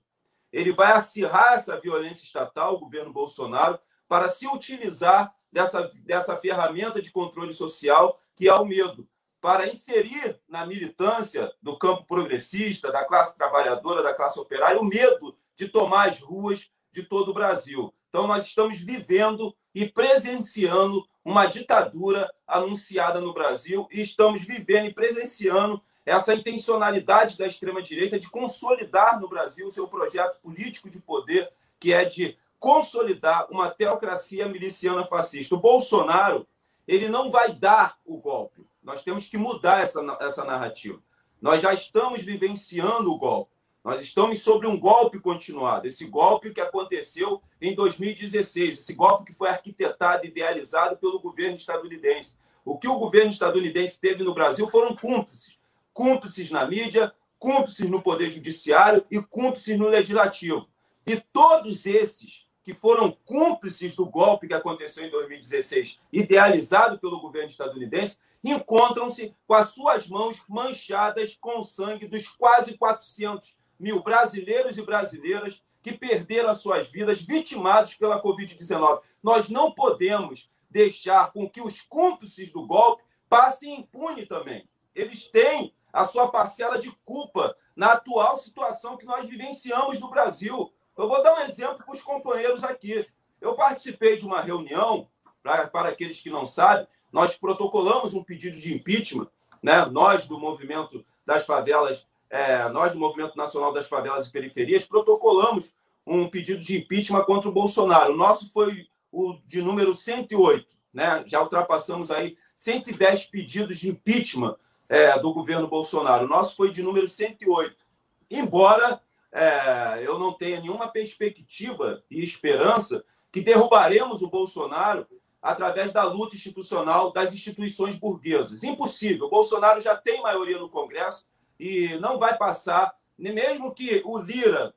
Speaker 5: Ele vai acirrar essa violência estatal, o governo Bolsonaro, para se utilizar dessa, dessa ferramenta de controle social que é o medo, para inserir na militância do campo progressista, da classe trabalhadora, da classe operária, o medo de tomar as ruas de todo o Brasil. Então, nós estamos vivendo e presenciando uma ditadura anunciada no Brasil e estamos vivendo e presenciando essa intencionalidade da extrema-direita de consolidar no Brasil o seu projeto político de poder, que é de consolidar uma teocracia miliciana fascista. O Bolsonaro ele não vai dar o golpe. Nós temos que mudar essa, essa narrativa. Nós já estamos vivenciando o golpe. Nós estamos sobre um golpe continuado. Esse golpe que aconteceu em 2016, esse golpe que foi arquitetado, idealizado pelo governo estadunidense. O que o governo estadunidense teve no Brasil foram cúmplices. Cúmplices na mídia, cúmplices no poder judiciário e cúmplices no legislativo. E todos esses que foram cúmplices do golpe que aconteceu em 2016, idealizado pelo governo estadunidense, encontram-se com as suas mãos manchadas com o sangue dos quase 400 mil brasileiros e brasileiras que perderam as suas vidas vitimados pela Covid-19. Nós não podemos deixar com que os cúmplices do golpe passem impune também. Eles têm a sua parcela de culpa na atual situação que nós vivenciamos no Brasil. Eu vou dar um exemplo para os companheiros aqui. Eu participei de uma reunião, pra, para aqueles que não sabem, nós protocolamos um pedido de impeachment, né? nós do movimento das favelas, é, nós do Movimento Nacional das Favelas e Periferias, protocolamos um pedido de impeachment contra o Bolsonaro. O nosso foi o de número 108, né? já ultrapassamos aí 110 pedidos de impeachment é, do governo Bolsonaro. O nosso foi de número 108. Embora é, eu não tenha nenhuma perspectiva e esperança que derrubaremos o Bolsonaro através da luta institucional das instituições burguesas. Impossível. O Bolsonaro já tem maioria no Congresso e não vai passar, mesmo que o Lira,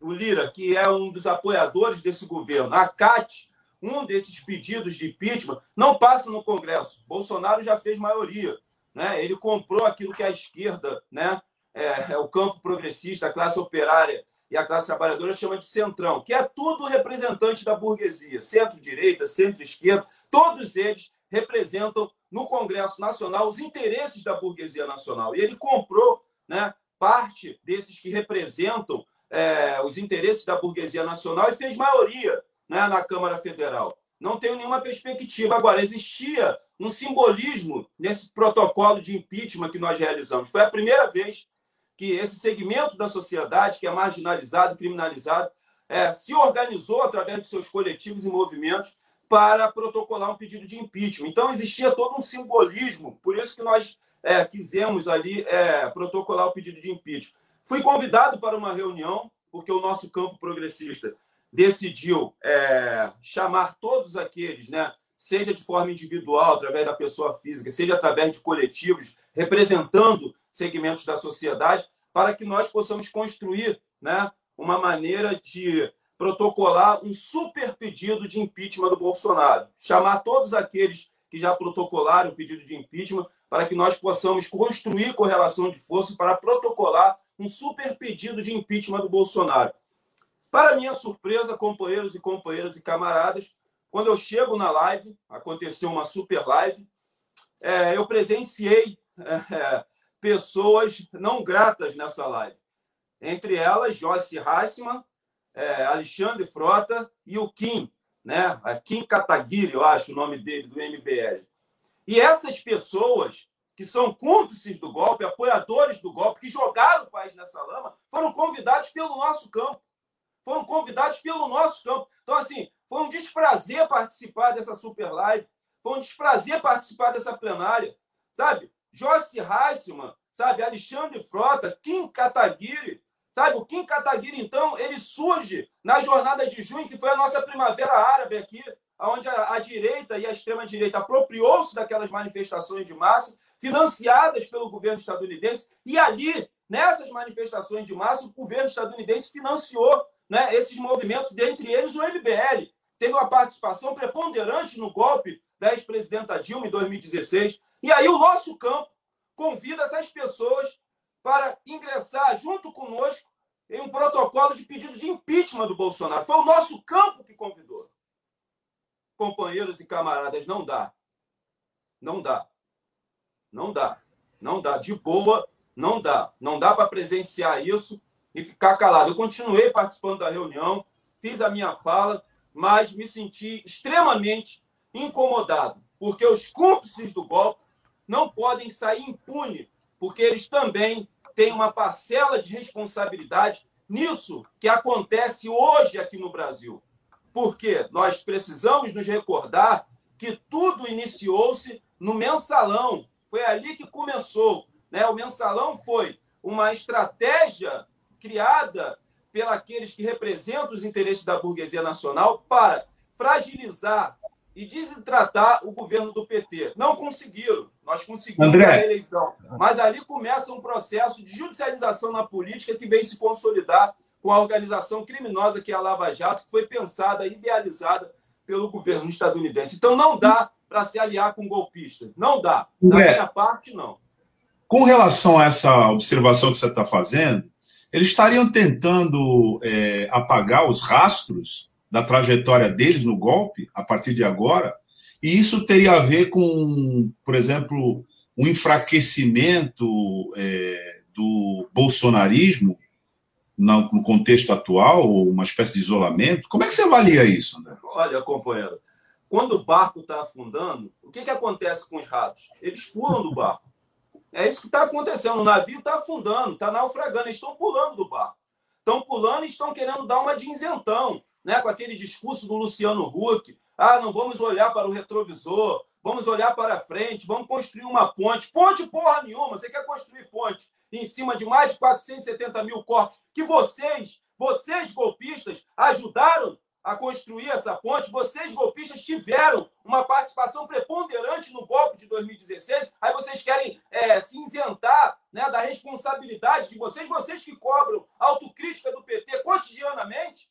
Speaker 5: o Lira, que é um dos apoiadores desse governo, acate um desses pedidos de impeachment, não passa no Congresso. Bolsonaro já fez maioria. Né? Ele comprou aquilo que a esquerda, né? É, é o campo progressista, a classe operária e a classe trabalhadora chama de centrão, que é tudo representante da burguesia, centro-direita, centro-esquerda, todos eles representam no Congresso Nacional os interesses da burguesia nacional. E ele comprou né, parte desses que representam é, os interesses da burguesia nacional e fez maioria né, na Câmara Federal. Não tenho nenhuma perspectiva. Agora, existia um simbolismo nesse protocolo de impeachment que nós realizamos. Foi a primeira vez que esse segmento da sociedade, que é marginalizado, criminalizado, é, se organizou através de seus coletivos e movimentos para protocolar um pedido de impeachment. Então, existia todo um simbolismo, por isso que nós é, quisemos ali é, protocolar o pedido de impeachment. Fui convidado para uma reunião, porque o nosso campo progressista decidiu é, chamar todos aqueles, né, seja de forma individual, através da pessoa física, seja através de coletivos, representando segmentos da sociedade, para que nós possamos construir né, uma maneira de protocolar um super pedido de impeachment do Bolsonaro. Chamar todos aqueles que já protocolaram o pedido de impeachment para que nós possamos construir correlação de força para protocolar um super pedido de impeachment do Bolsonaro. Para minha surpresa, companheiros e companheiras e camaradas, quando eu chego na live, aconteceu uma super live, é, eu presenciei é, pessoas não gratas nessa live. Entre elas, Joyce Heisman, é, Alexandre Frota e o Kim, né? A Kim Kataguiri, eu acho o nome dele, do MBL. E essas pessoas que são cúmplices do golpe, apoiadores do golpe, que jogaram o país nessa lama, foram convidados pelo nosso campo. Foram convidados pelo nosso campo. Então, assim, foi um desprazer participar dessa super live. Foi um desprazer participar dessa plenária. Sabe? Joyce Heisman, sabe? Alexandre Frota, Kim Kataguiri, sabe? O Kim Kataguiri, então, ele surge na jornada de junho, que foi a nossa primavera árabe aqui, onde a, a direita e a extrema-direita apropriou-se daquelas manifestações de massa, financiadas pelo governo estadunidense, e ali, nessas manifestações de massa, o governo estadunidense financiou né, esses movimentos, dentre eles o MBL. Teve uma participação preponderante no golpe da ex-presidenta Dilma em 2016. E aí o nosso campo convida essas pessoas para ingressar junto conosco em um protocolo de pedido de impeachment do Bolsonaro. Foi o nosso campo que convidou. Companheiros e camaradas, não dá. Não dá. Não dá. Não dá. De boa, não dá. Não dá para presenciar isso e ficar calado. Eu continuei participando da reunião, fiz a minha fala, mas me senti extremamente incomodado, porque os cúmplices do golpe não podem sair impunes, porque eles também têm uma parcela de responsabilidade nisso que acontece hoje aqui no Brasil. Porque nós precisamos nos recordar que tudo iniciou-se no mensalão. Foi ali que começou. Né? O mensalão foi uma estratégia criada pelos que representam os interesses da burguesia nacional para fragilizar e desidratar o governo do PT. Não conseguiram. Nós conseguimos André. a eleição. Mas ali começa um processo de judicialização na política que vem se consolidar com a organização criminosa que é a Lava Jato, que foi pensada, idealizada pelo governo estadunidense. Então não dá para se aliar com golpista. Não dá. Da André, minha parte, não.
Speaker 3: Com relação a essa observação que você está fazendo, eles estariam tentando é, apagar os rastros da trajetória deles no golpe a partir de agora, e isso teria a ver com, por exemplo, um enfraquecimento é, do bolsonarismo no contexto atual, uma espécie de isolamento? Como é que você avalia isso, André?
Speaker 5: Olha, companheiro, quando o barco está afundando, o que, que acontece com os ratos? Eles pulam do barco. É isso que está acontecendo. O navio está afundando, está naufragando, eles estão pulando do barco. Estão pulando e estão querendo dar uma de isentão, né? com aquele discurso do Luciano Huck. Ah, não vamos olhar para o retrovisor, vamos olhar para frente, vamos construir uma ponte. Ponte porra nenhuma, você quer construir ponte em cima de mais de 470 mil corpos que vocês, vocês golpistas, ajudaram a construir essa ponte. Vocês, golpistas, tiveram uma participação preponderante no golpe de 2016. Aí vocês querem é, se isentar né, da responsabilidade de vocês, vocês que cobram autocrítica do PT cotidianamente.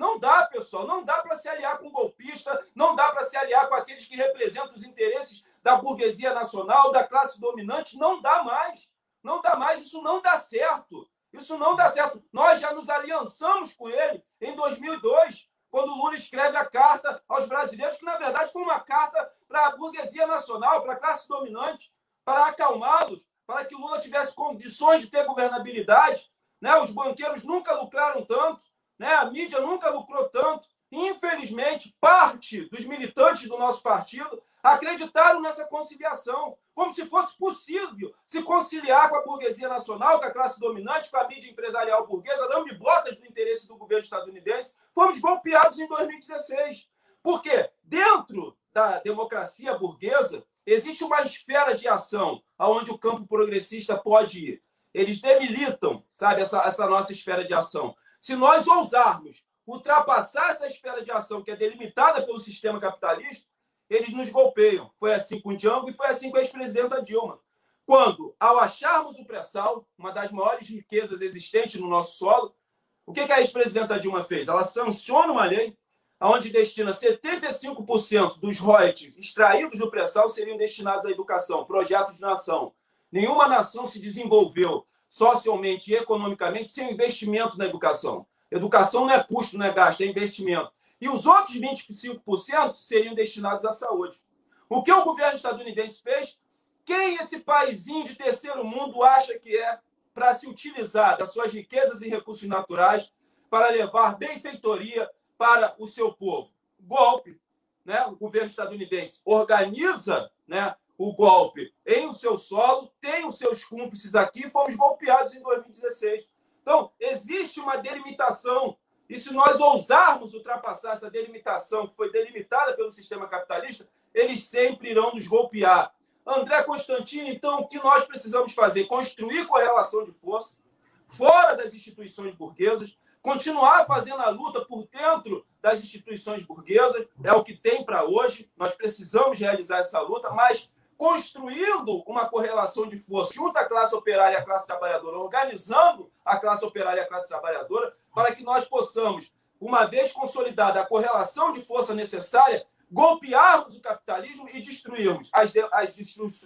Speaker 5: Não dá, pessoal, não dá para se aliar com golpista, não dá para se aliar com aqueles que representam os interesses da burguesia nacional, da classe dominante, não dá mais. Não dá mais, isso não dá certo. Isso não dá certo. Nós já nos aliançamos com ele em 2002, quando Lula escreve a carta aos brasileiros, que na verdade foi uma carta para a burguesia nacional, para a classe dominante, para acalmá-los, para que Lula tivesse condições de ter governabilidade. Né? Os banqueiros nunca lucraram tanto, né? a mídia nunca lucrou tanto. Infelizmente, parte dos militantes do nosso partido acreditaram nessa conciliação, como se fosse possível se conciliar com a burguesia nacional, com a classe dominante, com a mídia empresarial burguesa, dando botas do interesse do governo estadunidense. Fomos golpeados em 2016. Porque dentro da democracia burguesa existe uma esfera de ação aonde o campo progressista pode ir. Eles demilitam, sabe, essa, essa nossa esfera de ação. Se nós ousarmos ultrapassar essa esfera de ação que é delimitada pelo sistema capitalista, eles nos golpeiam. Foi assim com o Django e foi assim com a ex-presidenta Dilma. Quando, ao acharmos o pré-sal, uma das maiores riquezas existentes no nosso solo, o que a ex-presidenta Dilma fez? Ela sanciona uma lei onde destina 75% dos royalties extraídos do pré-sal seriam destinados à educação, projeto de nação. Nenhuma nação se desenvolveu socialmente e economicamente sem investimento na educação. Educação não é custo, não é gasto, é investimento e os outros 25% seriam destinados à saúde. O que o governo estadunidense fez? Quem esse paísinho de terceiro mundo acha que é para se utilizar das suas riquezas e recursos naturais para levar benfeitoria para o seu povo? Golpe. Né? O governo estadunidense organiza né, o golpe em o seu solo, tem os seus cúmplices aqui, fomos golpeados em 2016. Então, existe uma delimitação e se nós ousarmos ultrapassar essa delimitação que foi delimitada pelo sistema capitalista, eles sempre irão nos golpear. André Constantino, então, o que nós precisamos fazer? Construir correlação de força fora das instituições burguesas, continuar fazendo a luta por dentro das instituições burguesas, é o que tem para hoje. Nós precisamos realizar essa luta, mas construindo uma correlação de força junto à classe operária e à classe trabalhadora, organizando a classe operária e a classe trabalhadora, para que nós possamos, uma vez consolidada a correlação de força necessária, golpearmos o capitalismo e destruirmos as, as,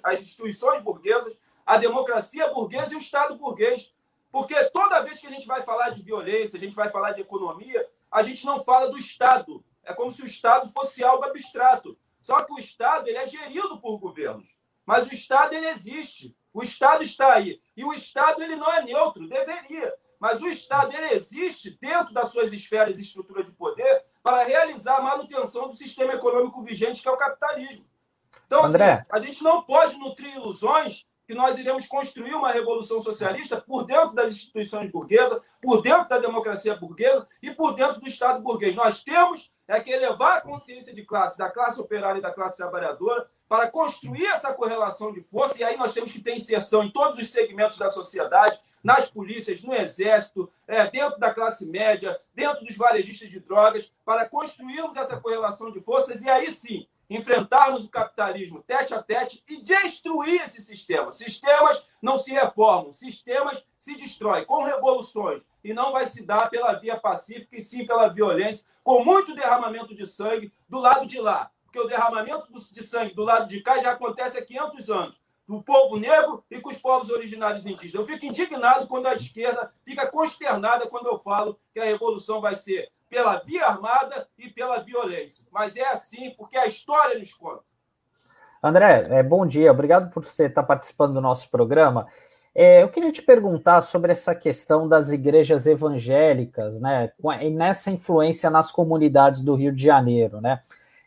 Speaker 5: as instituições burguesas, a democracia burguesa e o Estado burguês. Porque toda vez que a gente vai falar de violência, a gente vai falar de economia, a gente não fala do Estado. É como se o Estado fosse algo abstrato. Só que o Estado ele é gerido por governos. Mas o Estado ele existe. O Estado está aí. E o Estado ele não é neutro, deveria. Mas o Estado ele existe dentro das suas esferas e estrutura de poder para realizar a manutenção do sistema econômico vigente, que é o capitalismo. Então, assim, André. Assim, a gente não pode nutrir ilusões que nós iremos construir uma revolução socialista por dentro das instituições burguesas, por dentro da democracia burguesa e por dentro do Estado burguês. Nós temos é que elevar a consciência de classe, da classe operária e da classe trabalhadora, para construir essa correlação de força, e aí nós temos que ter inserção em todos os segmentos da sociedade, nas polícias, no exército, é, dentro da classe média, dentro dos varejistas de drogas, para construirmos essa correlação de forças e aí sim enfrentarmos o capitalismo tete a tete e destruir esse sistema. Sistemas não se reformam, sistemas se destroem com revoluções e não vai se dar pela via pacífica e sim pela violência, com muito derramamento de sangue do lado de lá. Porque o derramamento de sangue do lado de cá já acontece há 500 anos, do povo negro e com os povos originários indígenas. Eu fico indignado quando a esquerda fica consternada quando eu falo que a revolução vai ser pela via armada e pela violência. Mas é assim porque a história nos conta.
Speaker 2: André, é, bom dia. Obrigado por você estar participando do nosso programa. É, eu queria te perguntar sobre essa questão das igrejas evangélicas, né? Nessa influência nas comunidades do Rio de Janeiro, né?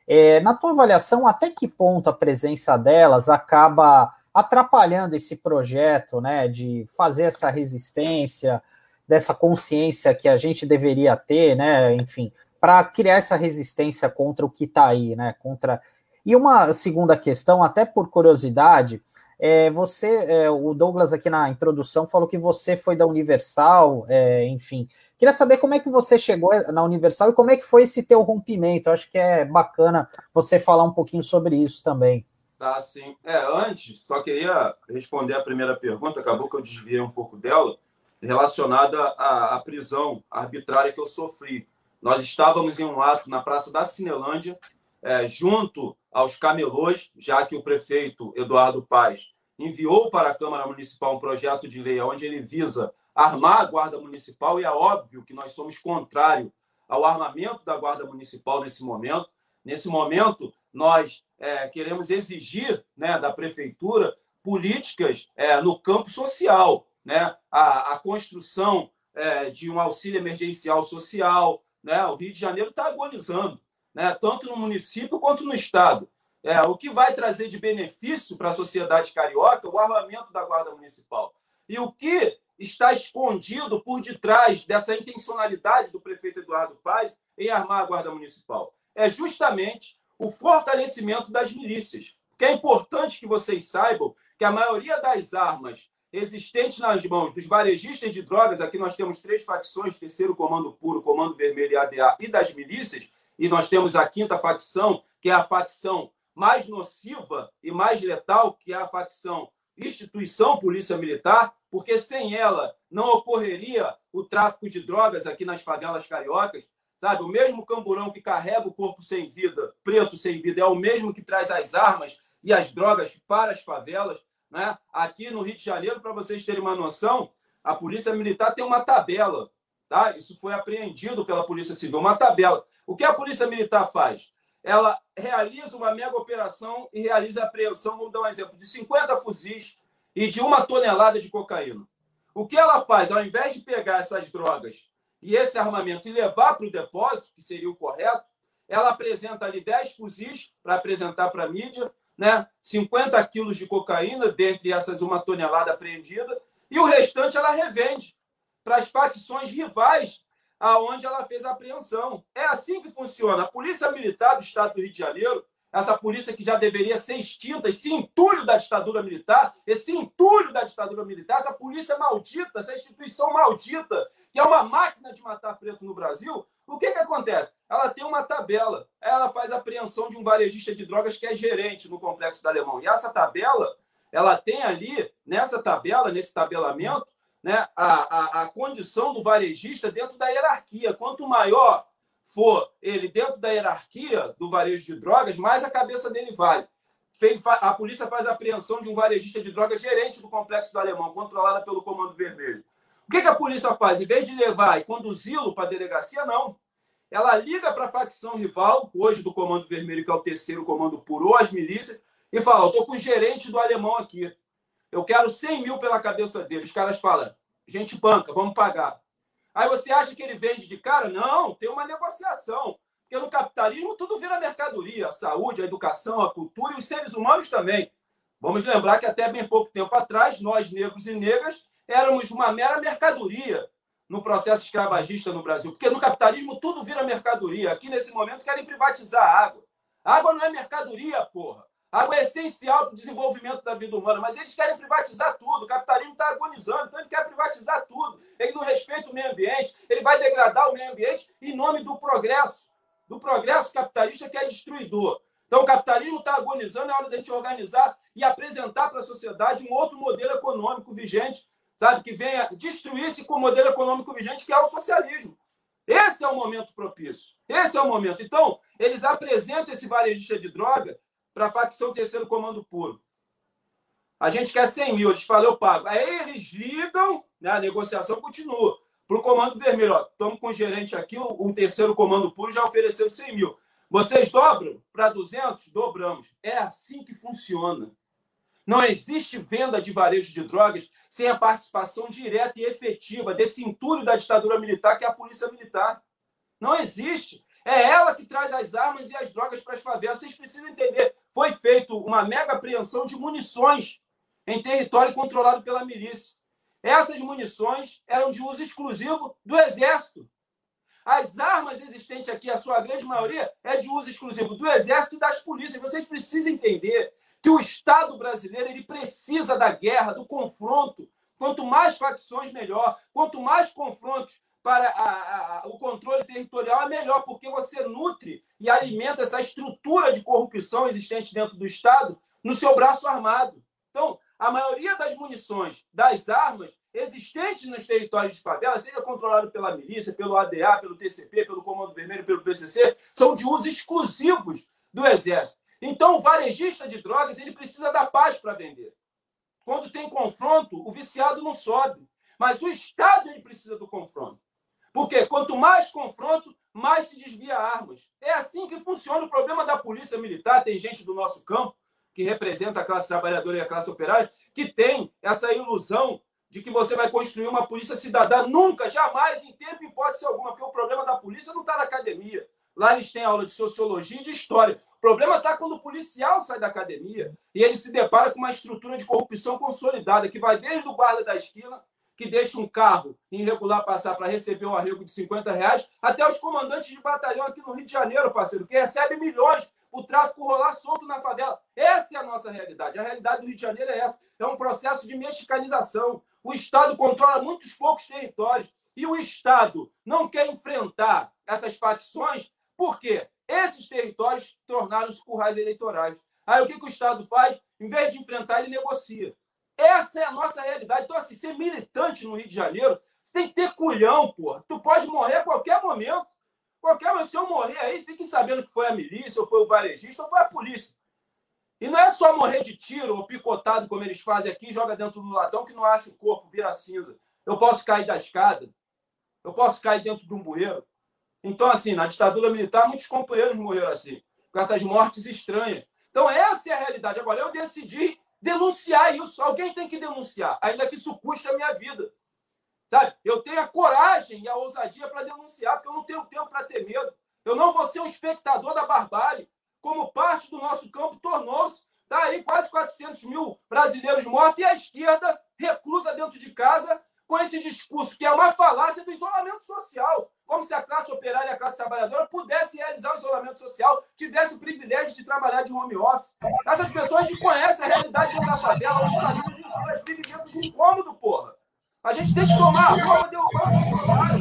Speaker 2: É, na tua avaliação, até que ponto a presença delas acaba atrapalhando esse projeto, né? De fazer essa resistência, dessa consciência que a gente deveria ter, né? Enfim, para criar essa resistência contra o que está aí, né? Contra e uma segunda questão, até por curiosidade, é, você, é, o Douglas aqui na introdução falou que você foi da Universal, é, enfim. Queria saber como é que você chegou na Universal e como é que foi esse teu rompimento. Eu acho que é bacana você falar um pouquinho sobre isso também.
Speaker 5: Tá, sim. É, antes, só queria responder a primeira pergunta, acabou que eu desviei um pouco dela, relacionada à, à prisão arbitrária que eu sofri. Nós estávamos em um ato na Praça da Cinelândia, é, junto aos camelôs, já que o prefeito Eduardo Paes enviou para a Câmara Municipal um projeto de lei onde ele visa armar a Guarda Municipal, e é óbvio que nós somos contrário ao armamento da Guarda Municipal nesse momento. Nesse momento, nós é, queremos exigir né, da Prefeitura políticas é, no campo social, né? a, a construção é, de um auxílio emergencial social. Né? O Rio de Janeiro está agonizando né, tanto no município quanto no Estado. É, o que vai trazer de benefício para a sociedade carioca o armamento da Guarda Municipal. E o que está escondido por detrás dessa intencionalidade do prefeito Eduardo Paes em armar a Guarda Municipal? É justamente o fortalecimento das milícias. Que é importante que vocês saibam que a maioria das armas existentes nas mãos dos varejistas de drogas, aqui nós temos três facções, terceiro comando puro, comando vermelho e ADA, e das milícias, e nós temos a quinta facção, que é a facção mais nociva e mais letal, que é a facção instituição Polícia Militar, porque sem ela não ocorreria o tráfico de drogas aqui nas favelas cariocas. Sabe, o mesmo camburão que carrega o corpo sem vida, preto sem vida, é o mesmo que traz as armas e as drogas para as favelas. Né? Aqui no Rio de Janeiro, para vocês terem uma noção, a Polícia Militar tem uma tabela. Tá? Isso foi apreendido pela Polícia Civil, uma tabela. O que a Polícia Militar faz? Ela realiza uma mega operação e realiza a apreensão, vamos dar um exemplo, de 50 fuzis e de uma tonelada de cocaína. O que ela faz? Ao invés de pegar essas drogas e esse armamento e levar para o depósito, que seria o correto, ela apresenta ali 10 fuzis para apresentar para a mídia, né? 50 quilos de cocaína, dentre essas uma tonelada apreendida, e o restante ela revende para as facções rivais aonde ela fez a apreensão. É assim que funciona. A Polícia Militar do Estado do Rio de Janeiro, essa polícia que já deveria ser extinta, esse entulho da ditadura militar, esse entulho da ditadura militar, essa polícia maldita, essa instituição maldita, que é uma máquina de matar preto no Brasil, o que, que acontece? Ela tem uma tabela, ela faz apreensão de um varejista de drogas que é gerente no Complexo da Alemão. E essa tabela, ela tem ali, nessa tabela, nesse tabelamento, né, a, a, a condição do varejista dentro da hierarquia. Quanto maior for ele dentro da hierarquia do varejo de drogas, mais a cabeça dele vale. A polícia faz a apreensão de um varejista de drogas gerente do complexo do Alemão, controlada pelo Comando Vermelho. O que, a polícia faz? Em vez de levar e conduzi-lo para a delegacia, não. Ela liga para a facção rival, hoje do Comando Vermelho, que é o terceiro comando puro, ou as milícias, e fala: estou com o gerente do alemão aqui. Eu quero 100 mil pela cabeça dele. Os caras falam, gente banca, vamos pagar. Aí você acha que ele vende de cara? Não, tem uma negociação. Porque no capitalismo tudo vira mercadoria. A saúde, a educação, a cultura e os seres humanos também. Vamos lembrar que até bem pouco tempo atrás, nós, negros e negras, éramos uma mera mercadoria no processo escravagista no Brasil. Porque no capitalismo tudo vira mercadoria. Aqui, nesse momento, querem privatizar a água. A água não é mercadoria, porra. Água é essencial para o desenvolvimento da vida humana, mas eles querem privatizar tudo. O capitalismo está agonizando, então ele quer privatizar tudo. Ele não respeita o meio ambiente, ele vai degradar o meio ambiente em nome do progresso, do progresso capitalista que é destruidor. Então, o capitalismo está agonizando, é hora de a gente organizar e apresentar para a sociedade um outro modelo econômico vigente, sabe, que venha destruir-se com o modelo econômico vigente, que é o socialismo. Esse é o momento propício. Esse é o momento. Então, eles apresentam esse varejista de droga para a facção terceiro comando puro. A gente quer 100 mil, eles falam, eu pago. Aí eles ligam, né, a negociação continua. Para o comando vermelho, estamos com o gerente aqui, o, o, terceiro comando puro já ofereceu 100 mil. Vocês dobram para 200? Dobramos. É assim que funciona. Não existe venda de varejo de drogas sem a participação direta e efetiva desse entulho da ditadura militar, que é a polícia militar. Não existe. É ela que traz as armas e as drogas para as favelas. Vocês precisam entender. Foi feita uma mega apreensão de munições em território controlado pela milícia. Essas munições eram de uso exclusivo do Exército. As armas existentes aqui, a sua grande maioria, é de uso exclusivo do Exército e das polícias. Vocês precisam entender que o Estado brasileiro ele precisa da guerra, do confronto. Quanto mais facções, melhor. Quanto mais confrontos para a, a, o controle territorial, é melhor, porque você nutre e alimenta essa estrutura de corrupção existente dentro do Estado no seu braço armado. Então, a maioria das munições, das armas existentes nos territórios de favela, seja controlado pela milícia, pelo ADA, pelo TCP, pelo Comando Vermelho, pelo PCC, são de uso exclusivos do Exército. Então, o varejista de drogas ele precisa da paz para vender. Quando tem confronto, o viciado não sobe. Mas o Estado ele precisa do confronto. Porque quanto mais confronto, mais se desvia armas. É assim que funciona o problema da polícia militar. Tem gente do nosso campo que representa a classe trabalhadora e a classe operária, que tem essa ilusão de que você vai construir uma polícia cidadã. Nunca, jamais, em tempo e hipótese alguma, porque o problema da polícia não está na academia. Lá eles têm aula de sociologia e de história. O problema está quando o policial sai da academia e ele se depara com uma estrutura de corrupção consolidada, que vai desde o guarda da esquina, que deixa um carro irregular passar para receber um arrego de 50 reais, até os comandantes de batalhão aqui no Rio de Janeiro, parceiro, que recebe milhões o tráfico rolar solto na favela. Essa é a nossa realidade. A realidade do Rio de Janeiro é essa. É um processo de mexicanização. O Estado controla muitos poucos territórios. E o Estado não quer enfrentar essas facções porque esses territórios tornaram-se currais eleitorais. Aí o que, que o Estado faz? Em vez de enfrentar, ele negocia. Essa é a nossa realidade. Então, assim, ser militante no Rio de Janeiro, você tem que ter culhão, porra. Tu pode morrer a qualquer momento. Qualquer momento, se eu morrer aí, fique sabendo que foi a milícia, ou foi o varejista, ou foi a polícia. E não é só morrer de tiro ou picotado, como eles fazem aqui, joga dentro do latão que não acha o corpo, vira cinza. Eu posso cair da escada. Eu posso cair dentro de um bueiro. Então, assim, na ditadura militar, muitos companheiros morreram assim, com essas mortes estranhas. Então, essa é a realidade. Agora, eu decidi denunciar isso. Alguém tem que denunciar, ainda que isso custe a minha vida. Sabe? Eu tenho a coragem e a ousadia para denunciar, porque eu não tenho tempo para ter medo. Eu não vou ser um espectador da barbárie, como parte do nosso campo tornou-se. Está aí quase 400 mil brasileiros mortos e a esquerda reclusa dentro de casa com esse discurso que é uma falácia do isolamento social. Como se a classe operária e a classe trabalhadora pudesse realizar o isolamento social, tivesse o privilégio de trabalhar de home office. Essas pessoas conhecem a realidade da favela, elas vivem dentro de um incômodo, porra. A gente tem que tomar a forma de derrubar o Bolsonaro.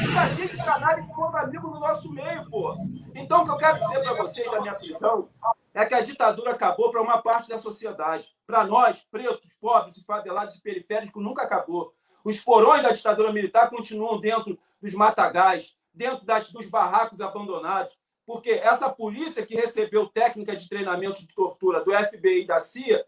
Speaker 5: Muita gente canalha que amigo no nosso meio, pô. Então, o que eu quero dizer para vocês da minha prisão é que a ditadura acabou para uma parte da sociedade. Para nós, pretos, pobres, favelados e periféricos, nunca acabou. Os porões da ditadura militar continuam dentro dos matagais, dentro das, dos barracos abandonados, porque essa polícia que recebeu técnica de treinamento de tortura do FBI e da CIA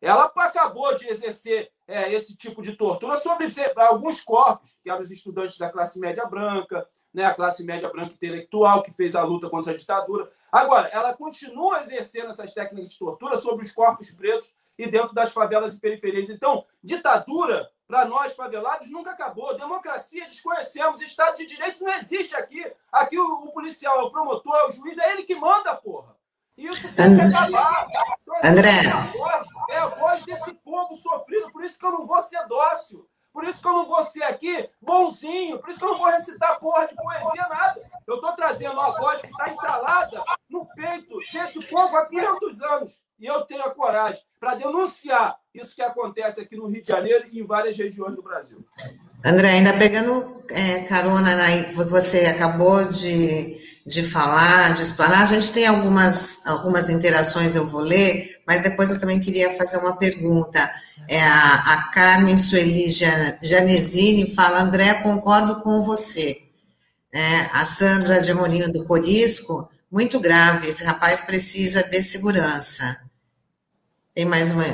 Speaker 5: ela acabou de exercer é, esse tipo de tortura sobre alguns corpos, que eram os estudantes da classe média branca, né, a classe média branca intelectual que fez a luta contra a ditadura. Agora, ela continua exercendo essas técnicas de tortura sobre os corpos pretos e dentro das favelas e periferias. Então, ditadura, para nós favelados, nunca acabou. Democracia, desconhecemos. Estado de Direito não existe aqui. Aqui o, o policial é o promotor, é o juiz, é ele que manda, porra. Isso tem que acabar.
Speaker 1: André.
Speaker 5: É a, voz, é a voz desse povo sofrido, por isso que eu não vou ser dócil. Por isso que eu não vou ser aqui bonzinho. Por isso que eu não vou recitar porra de poesia, nada. Eu estou trazendo uma voz que está entalada no peito desse povo há 500 anos. E eu tenho a coragem para denunciar isso que acontece aqui no Rio de Janeiro e em várias regiões do Brasil.
Speaker 1: André, ainda pegando é, carona você acabou de de falar, de explanar. A gente tem algumas, algumas interações, eu vou ler, mas depois eu também queria fazer uma pergunta. É a, a Carmen Sueli Janesini fala, André, concordo com você. É, a Sandra de Amorinho do Corisco, muito grave, esse rapaz precisa de segurança. Tem mais uma.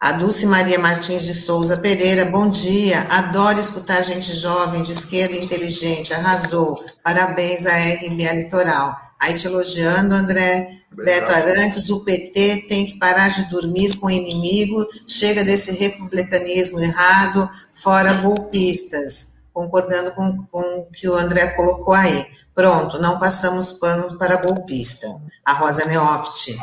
Speaker 1: A Dulce Maria Martins de Souza Pereira, bom dia. Adoro escutar gente jovem, de esquerda inteligente. Arrasou. Parabéns à RBA Litoral. Aí te elogiando, André. Obrigado. Beto Arantes, o PT tem que parar de dormir com o inimigo, chega desse republicanismo errado, fora golpistas. Concordando com, com o que o André colocou aí. Pronto, não passamos pano para golpista. A Rosa Neoft.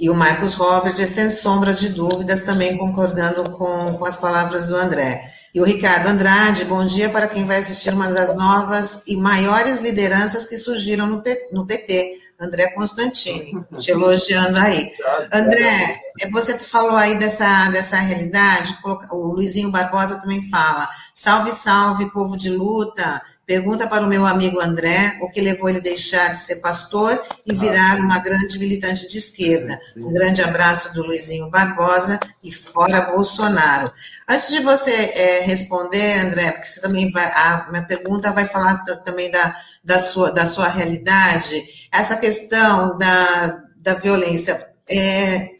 Speaker 1: E o Marcos Robert, sem sombra de dúvidas, também concordando com, com as palavras do André. E o Ricardo Andrade, bom dia para quem vai assistir uma das novas e maiores lideranças que surgiram no, no PT, André Constantini, te elogiando aí. André, você falou aí dessa, dessa realidade, o Luizinho Barbosa também fala, salve, salve, povo de luta, Pergunta para o meu amigo André o que levou ele a deixar de ser pastor e virar uma grande militante de esquerda. Um grande abraço do Luizinho Barbosa e fora Bolsonaro. Antes de você é, responder, André, porque você também vai, a minha pergunta vai falar também da, da, sua, da sua realidade, essa questão da, da violência. É,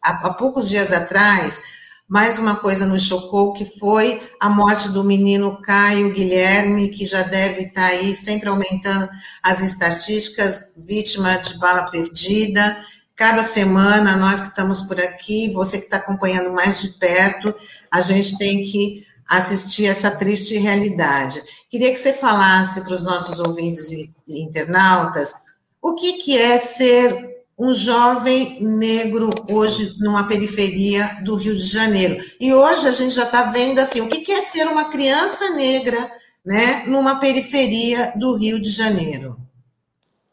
Speaker 1: há, há poucos dias atrás, mais uma coisa nos chocou, que foi a morte do menino Caio Guilherme, que já deve estar tá aí sempre aumentando as estatísticas, vítima de bala perdida. Cada semana, nós que estamos por aqui, você que está acompanhando mais de perto, a gente tem que assistir essa triste realidade. Queria que você falasse para os nossos ouvintes e internautas o que, que é ser um jovem negro hoje numa periferia do Rio de Janeiro. E hoje a gente já está vendo assim, o que é ser uma criança negra né, numa periferia do Rio de Janeiro?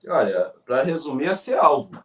Speaker 5: Olha, para resumir, é ser alvo.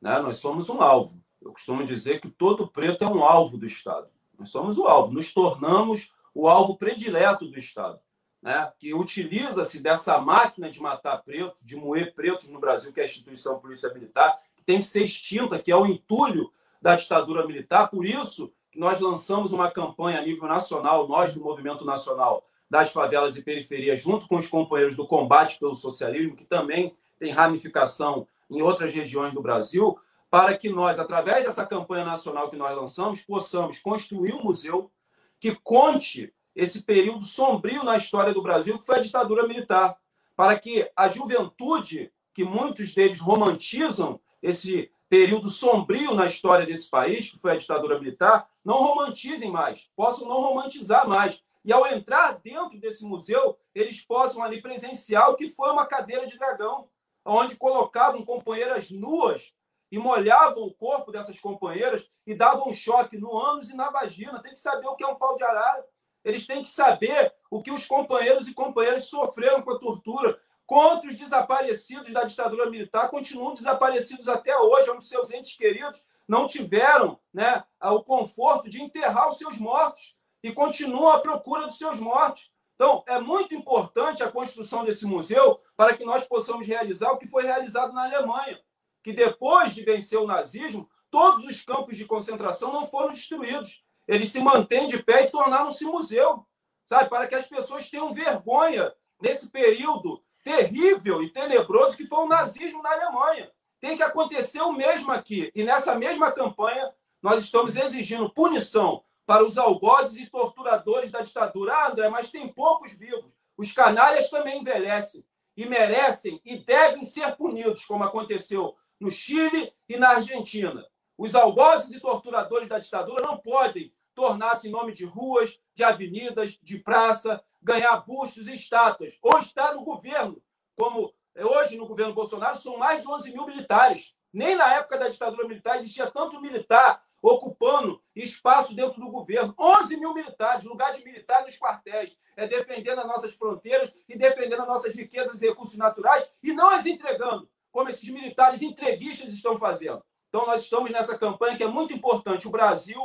Speaker 5: Né? Nós somos um alvo. Eu costumo dizer que todo preto é um alvo do Estado. Nós somos o alvo, nos tornamos o alvo predileto do Estado né, que utiliza-se dessa máquina de matar pretos, de moer pretos no Brasil, que é a instituição Polícia Militar, que tem que ser extinta, que é o entulho da ditadura militar. Por isso nós lançamos uma campanha a nível nacional, nós do Movimento Nacional das Favelas e Periferias, junto com os companheiros do combate pelo socialismo, que também tem ramificação em outras regiões do Brasil, para que nós, através dessa campanha nacional que nós lançamos, possamos construir um museu que conte esse período sombrio na história do Brasil, que foi a ditadura militar, para que a juventude, que muitos deles romantizam esse período sombrio na história desse país, que foi a ditadura militar, não romantizem mais, possam não romantizar mais. E ao entrar dentro desse museu, eles possam ali presenciar o que foi uma cadeira de dragão, onde colocavam companheiras nuas e molhavam o corpo dessas companheiras e davam choque no ânus e na vagina. Tem que saber o que é um pau de arara. Eles têm que saber o que os companheiros e companheiras sofreram com a tortura. Quantos desaparecidos da ditadura militar continuam desaparecidos até hoje, onde seus entes queridos não tiveram né, o conforto de enterrar os seus mortos e continuam à procura dos seus mortos. Então, é muito importante a construção desse museu para que nós possamos realizar o que foi realizado na Alemanha, que depois de vencer o nazismo, todos os campos de concentração não foram destruídos eles se mantêm de pé e tornaram-se museu, sabe? Para que as pessoas tenham vergonha desse período terrível e tenebroso que foi o nazismo na Alemanha. Tem que acontecer o mesmo aqui. E nessa mesma campanha, nós estamos exigindo punição para os algozes e torturadores da ditadura. Ah, André, mas tem poucos vivos. Os canalhas também envelhecem e merecem e devem ser punidos, como aconteceu no Chile e na Argentina. Os algozes e torturadores da ditadura não podem tornar-se nome de ruas, de avenidas, de praça, ganhar bustos e estátuas. Hoje está no governo, como hoje no governo Bolsonaro, são mais de 11 mil militares. Nem na época da ditadura militar existia tanto militar ocupando espaço dentro do governo. 11 mil militares, lugar de militar nos quartéis. É defendendo as nossas fronteiras e defendendo as nossas riquezas e recursos naturais e não as entregando, como esses militares entreguistas estão fazendo. Então, nós estamos nessa campanha que é muito importante. O Brasil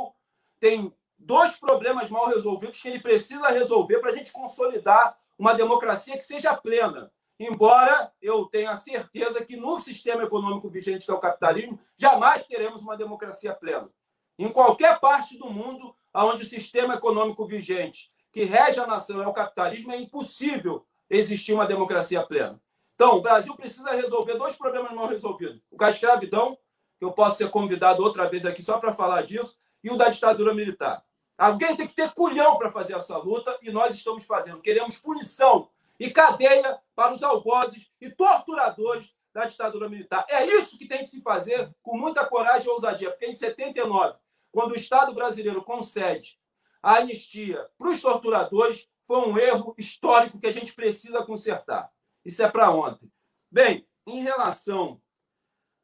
Speaker 5: tem dois problemas mal resolvidos que ele precisa resolver para a gente consolidar uma democracia que seja plena. Embora eu tenha certeza que no sistema econômico vigente, que é o capitalismo, jamais teremos uma democracia plena. Em qualquer parte do mundo onde o sistema econômico vigente que rege a nação é o capitalismo, é impossível existir uma democracia plena. Então, o Brasil precisa resolver dois problemas mal resolvidos: o da escravidão, que eu posso ser convidado outra vez aqui só para falar disso, e o da ditadura militar. Alguém tem que ter culhão para fazer essa luta e nós estamos fazendo. Queremos punição e cadeia para os algozes e torturadores da ditadura militar. É isso que tem que se fazer com muita coragem e ousadia, porque em 79, quando o Estado brasileiro concede a anistia para os torturadores, foi um erro histórico que a gente precisa consertar. Isso é para ontem. Bem, em relação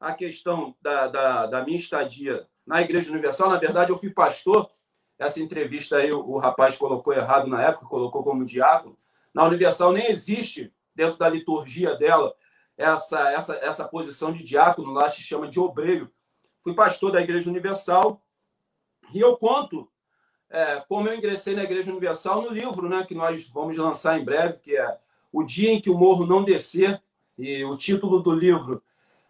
Speaker 5: à questão da, da, da, minha estadia na Igreja Universal, na verdade, eu fui pastor. Essa entrevista aí, o, o rapaz colocou errado na época, colocou como diácono. Na Universal nem existe, dentro da liturgia dela, essa, essa, essa posição de diácono, lá se chama de obreiro. Fui pastor da Igreja Universal e eu conto é, como eu ingressei na Igreja Universal no livro né, que nós vamos lançar em breve, que é O Dia em que o Morro Não Descer. E o título do livro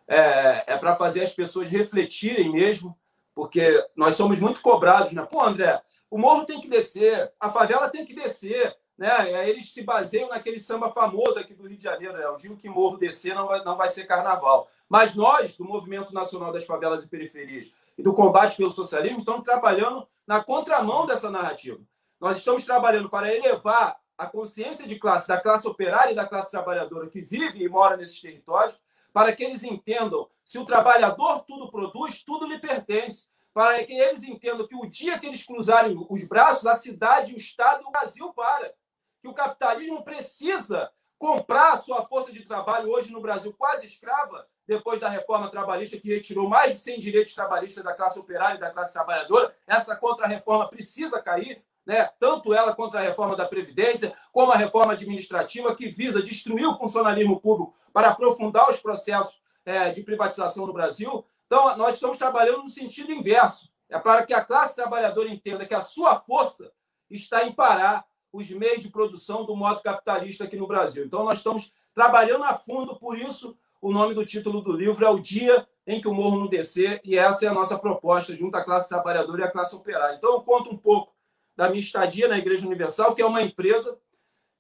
Speaker 5: é, é para fazer as pessoas refletirem mesmo, porque nós somos muito cobrados, né? Pô, André, o morro tem que descer, a favela tem que descer, né? E aí eles se baseiam naquele samba famoso aqui do Rio de Janeiro, né? Eu digo que morro descer não vai, não vai ser carnaval. Mas nós, do Movimento Nacional das Favelas e Periferias e do combate pelo socialismo, estamos trabalhando na contramão dessa narrativa. Nós estamos trabalhando para elevar a consciência de classe, da classe operária e da classe trabalhadora que vive e mora nesses territórios, para que eles entendam se o trabalhador tudo produz, tudo lhe pertence. Para que eles entendam que o dia que eles cruzarem os braços, a cidade, o Estado o Brasil para. Que o capitalismo precisa comprar a sua força de trabalho hoje no Brasil quase escrava, depois da reforma trabalhista que retirou mais de 100 direitos trabalhistas da classe operária e da classe trabalhadora. Essa contra-reforma precisa cair, né? tanto ela contra a reforma da Previdência, como a reforma administrativa, que visa destruir o funcionalismo público para aprofundar os processos é, de privatização no Brasil. Então, nós estamos trabalhando no sentido inverso. É para que a classe trabalhadora entenda que a sua força está em parar os meios de produção do modo capitalista aqui no Brasil. Então, nós estamos trabalhando a fundo, por isso, o nome do título do livro é O Dia em que o Morro não descer, e essa é a nossa proposta, junto à classe trabalhadora e à classe operária. Então, eu conto um pouco da minha estadia na Igreja Universal, que é uma empresa.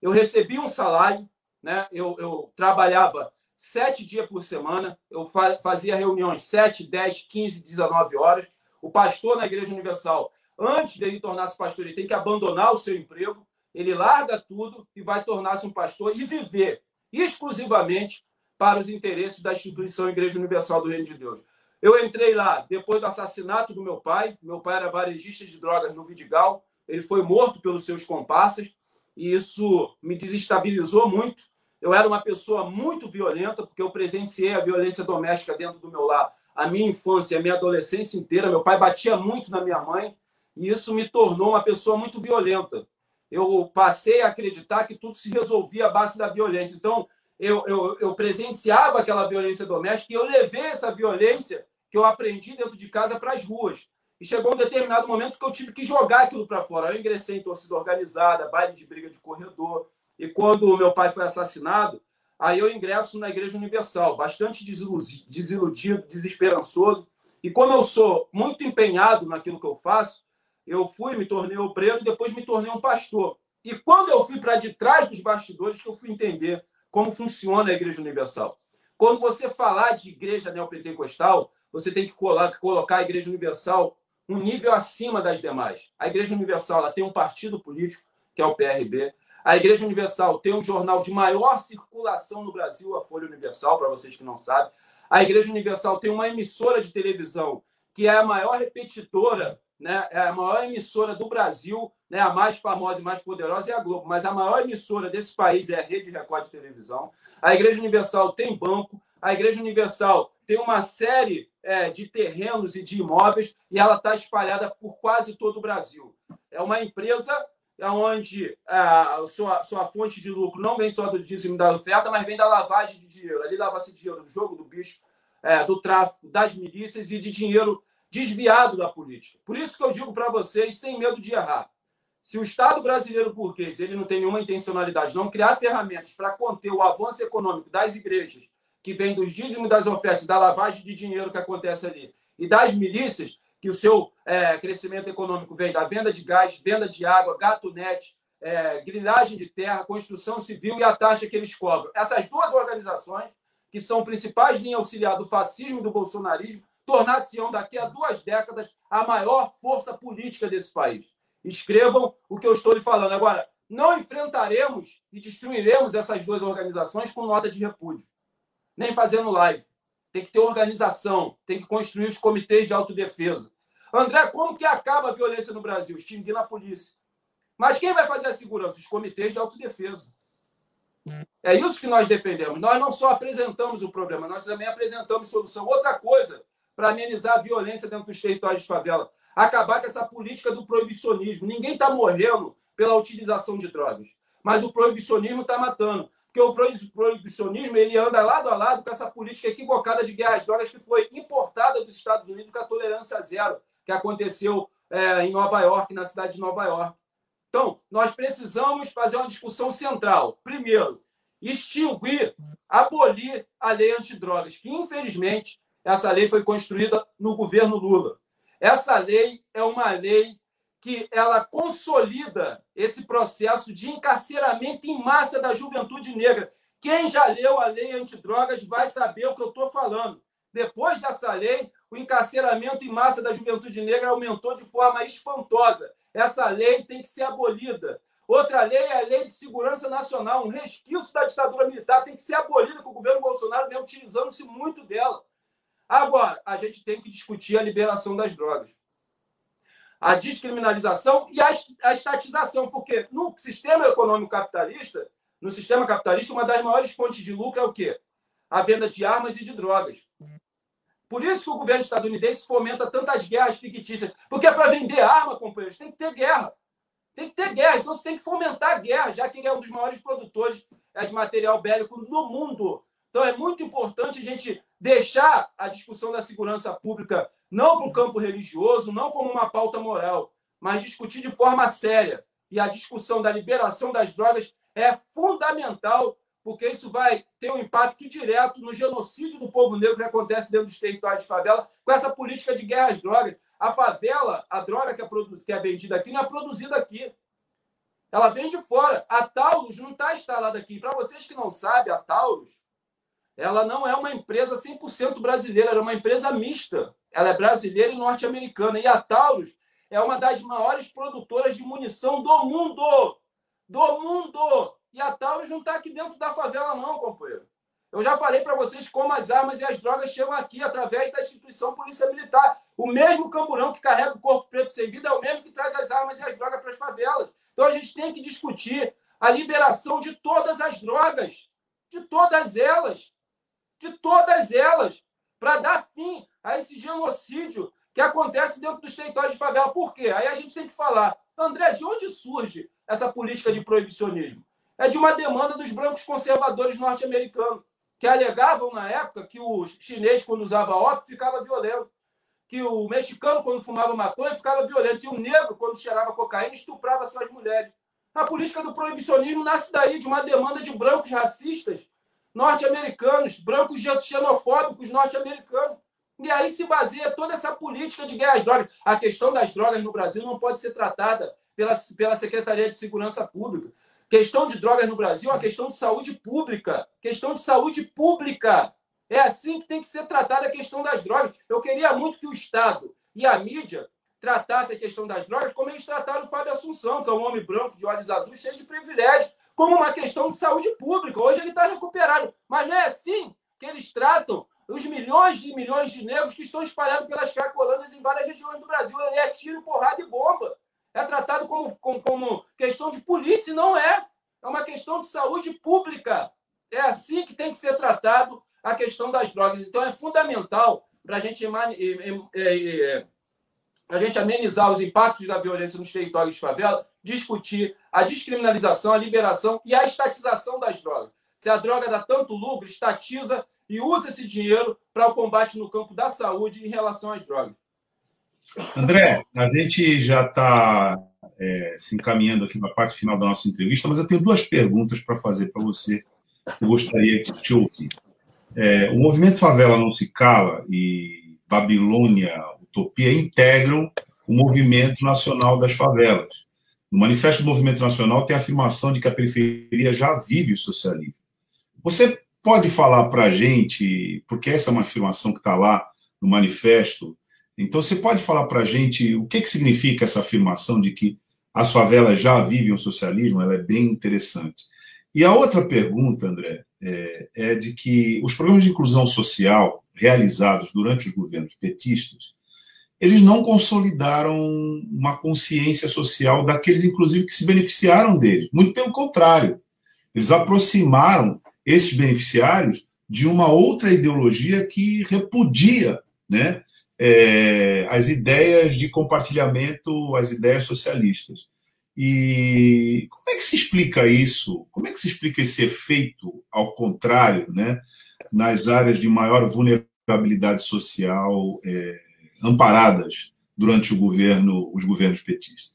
Speaker 5: Eu recebi um salário, né? eu, eu trabalhava sete dias por semana, eu fazia reuniões sete, dez, quinze, 19 horas. O pastor na Igreja Universal, antes de ele tornar-se pastor, ele tem que abandonar o seu emprego, ele larga tudo e vai tornar-se um pastor e viver exclusivamente para os interesses da instituição Igreja Universal do Reino de Deus. Eu entrei lá depois do assassinato do meu pai. Meu pai era varejista de drogas no Vidigal. Ele foi morto pelos seus comparsas e isso me desestabilizou muito. Eu era uma pessoa muito violenta, porque eu presenciei a violência doméstica dentro do meu lar a minha infância, a minha adolescência inteira. Meu pai batia muito na minha mãe e isso me tornou uma pessoa muito violenta. Eu passei a acreditar que tudo se resolvia à base da violência. Então, eu, eu, eu presenciava aquela violência doméstica e eu levei essa violência que eu aprendi dentro de casa para as ruas. E chegou um determinado momento que eu tive que jogar aquilo para fora. Eu ingressei em torcida organizada, baile de briga de corredor. E quando meu pai foi assassinado, aí eu ingresso na Igreja Universal, bastante desiludido, desesperançoso. E como eu sou muito empenhado naquilo que eu faço, eu fui, me tornei obreiro e depois me tornei um pastor. E quando eu fui para de trás dos bastidores, que eu fui entender como funciona a Igreja Universal. Quando você falar de igreja neopentecostal, você tem que colocar a Igreja Universal um nível acima das demais. A Igreja Universal ela tem um partido político, que é o PRB. A Igreja Universal tem um jornal de maior circulação no Brasil, a Folha Universal, para vocês que não sabem. A Igreja Universal tem uma emissora de televisão que é a maior repetidora né, é a maior emissora do Brasil, né, a mais famosa e mais poderosa é a Globo, mas a maior emissora desse país é a Rede Record de Televisão. A Igreja Universal tem banco, a Igreja Universal tem uma série é, de terrenos e de imóveis e ela está espalhada por quase todo o Brasil. É uma empresa onde a sua, sua fonte de lucro não vem só do dízimo da oferta, mas vem da lavagem de dinheiro. Ali lava-se dinheiro do jogo do bicho, é, do tráfico, das milícias e de dinheiro desviado da política. Por isso que eu digo para vocês, sem medo de errar, se o Estado brasileiro burguês ele não tem nenhuma intencionalidade, não criar ferramentas para conter o avanço econômico das igrejas, que vem dos dízimos das ofertas, da lavagem de dinheiro que acontece ali, e das milícias, que o seu é, crescimento econômico vem da venda de gás, venda de água, gato net, é, grilagem de terra, construção civil e a taxa que eles cobram. Essas duas organizações, que são principais linhas auxiliar do fascismo e do bolsonarismo, tornar-se-ão daqui a duas décadas a maior força política desse país. Escrevam o que eu estou lhe falando. Agora, não enfrentaremos e destruiremos essas duas organizações com nota de repúdio, nem fazendo live. Tem que ter organização, tem que construir os comitês de autodefesa. André, como que acaba a violência no Brasil? Extinguindo a polícia. Mas quem vai fazer a segurança? Os comitês de autodefesa. É isso que nós defendemos. Nós não só apresentamos o problema, nós também apresentamos solução. Outra coisa, para amenizar a violência dentro dos territórios de favela, acabar com essa política do proibicionismo. Ninguém está morrendo pela utilização de drogas, mas o proibicionismo está matando. Porque o proibicionismo ele anda lado a lado com essa política equivocada de guerra às drogas que foi importada dos Estados Unidos com a tolerância zero, que aconteceu é, em Nova York, na cidade de Nova York. Então, nós precisamos fazer uma discussão central. Primeiro, extinguir, abolir a lei antidrogas, que infelizmente essa lei foi construída no governo Lula. Essa lei é uma lei que ela consolida esse processo de encarceramento em massa da juventude negra. Quem já leu a lei antidrogas vai saber o que eu estou falando. Depois dessa lei, o encarceramento em massa da juventude negra aumentou de forma espantosa. Essa lei tem que ser abolida. Outra lei é a Lei de Segurança Nacional, um resquício da ditadura militar, tem que ser abolida, que o governo Bolsonaro vem utilizando-se muito dela. Agora, a gente tem que discutir a liberação das drogas. A descriminalização e a, a estatização, porque no sistema econômico capitalista, no sistema capitalista, uma das maiores fontes de lucro é o quê? A venda de armas e de drogas. Por isso que o governo estadunidense fomenta tantas guerras fictícias. Porque é para vender arma, companheiros, tem que ter guerra. Tem que ter guerra. Então você tem que fomentar a guerra, já que ele é um dos maiores produtores é, de material bélico no mundo. Então é muito importante a gente deixar a discussão da segurança pública não para o campo religioso, não como uma pauta moral, mas discutir de forma séria. E a discussão da liberação das drogas é fundamental porque isso vai ter um impacto direto no genocídio do povo negro que acontece dentro dos territórios de favela, com essa política de guerra às drogas. A favela, a droga que é, que é vendida aqui, não é produzida aqui. Ela vem de fora. A Taurus não está instalada aqui. Para vocês que não sabem, a Taurus, ela não é uma empresa 100% brasileira, ela é uma empresa mista. Ela é brasileira e norte-americana. E a Taurus é uma das maiores produtoras de munição do mundo. Do mundo! E a Taurus não está aqui dentro da favela, não, companheiro. Eu já falei para vocês como as armas e as drogas chegam aqui através da instituição Polícia Militar. O mesmo camburão que carrega o corpo preto sem vida é o mesmo que traz as armas e as drogas para as favelas. Então a gente tem que discutir a liberação de todas as drogas, de todas elas, de todas elas, para dar fim a esse genocídio que acontece dentro dos territórios de favela. Por quê? Aí a gente tem que falar, André, de onde surge essa política de proibicionismo? É de uma demanda dos brancos conservadores norte-americanos, que alegavam na época que o chinês, quando usava ópio, ficava violento, que o mexicano, quando fumava maconha, ficava violento, e o negro, quando cheirava cocaína, estuprava suas mulheres. A política do proibicionismo nasce daí, de uma demanda de brancos racistas norte-americanos, brancos xenofóbicos norte-americanos. E aí se baseia toda essa política de guerra às drogas. A questão das drogas no Brasil não pode ser tratada pela, pela Secretaria de Segurança Pública. Questão de drogas no Brasil é uma questão de saúde pública. Questão de saúde pública. É assim que tem que ser tratada a questão das drogas. Eu queria muito que o Estado e a mídia tratassem a questão das drogas como eles trataram o Fábio Assunção, que é um homem branco de olhos azuis, cheio de privilégios, como uma questão de saúde pública. Hoje ele está recuperado. Mas não é assim que eles tratam os milhões e milhões de negros que estão espalhados pelas cracolândias em várias regiões do Brasil. Ele é tiro, porrada e bomba é tratado como, como, como questão de polícia, não é. É uma questão de saúde pública. É assim que tem que ser tratado a questão das drogas. Então, é fundamental para gente, a gente amenizar os impactos da violência nos territórios de favela, discutir a descriminalização, a liberação e a estatização das drogas. Se a droga dá tanto lucro, estatiza e usa esse dinheiro para o combate no campo da saúde em relação às drogas.
Speaker 3: André, a gente já está é, se encaminhando aqui para a parte final da nossa entrevista, mas eu tenho duas perguntas para fazer para você que eu gostaria de te ouvir. É, o movimento Favela Não Se Cala e Babilônia Utopia integram o movimento nacional das favelas. No Manifesto do Movimento Nacional tem a afirmação de que a periferia já vive o socialismo. Você pode falar para a gente, porque essa é uma afirmação que está lá no manifesto, então, você pode falar para a gente o que, que significa essa afirmação de que as favelas já vivem o socialismo, ela é bem interessante. E a outra pergunta, André, é, é de que os programas de inclusão social realizados durante os governos petistas, eles não consolidaram uma consciência social daqueles, inclusive, que se beneficiaram deles. Muito pelo contrário, eles aproximaram esses beneficiários de uma outra ideologia que repudia né, é, as ideias de compartilhamento, as ideias socialistas. E como é que se explica isso? Como é que se explica esse efeito ao contrário, né, nas áreas de maior vulnerabilidade social é, amparadas durante o governo, os governos petistas?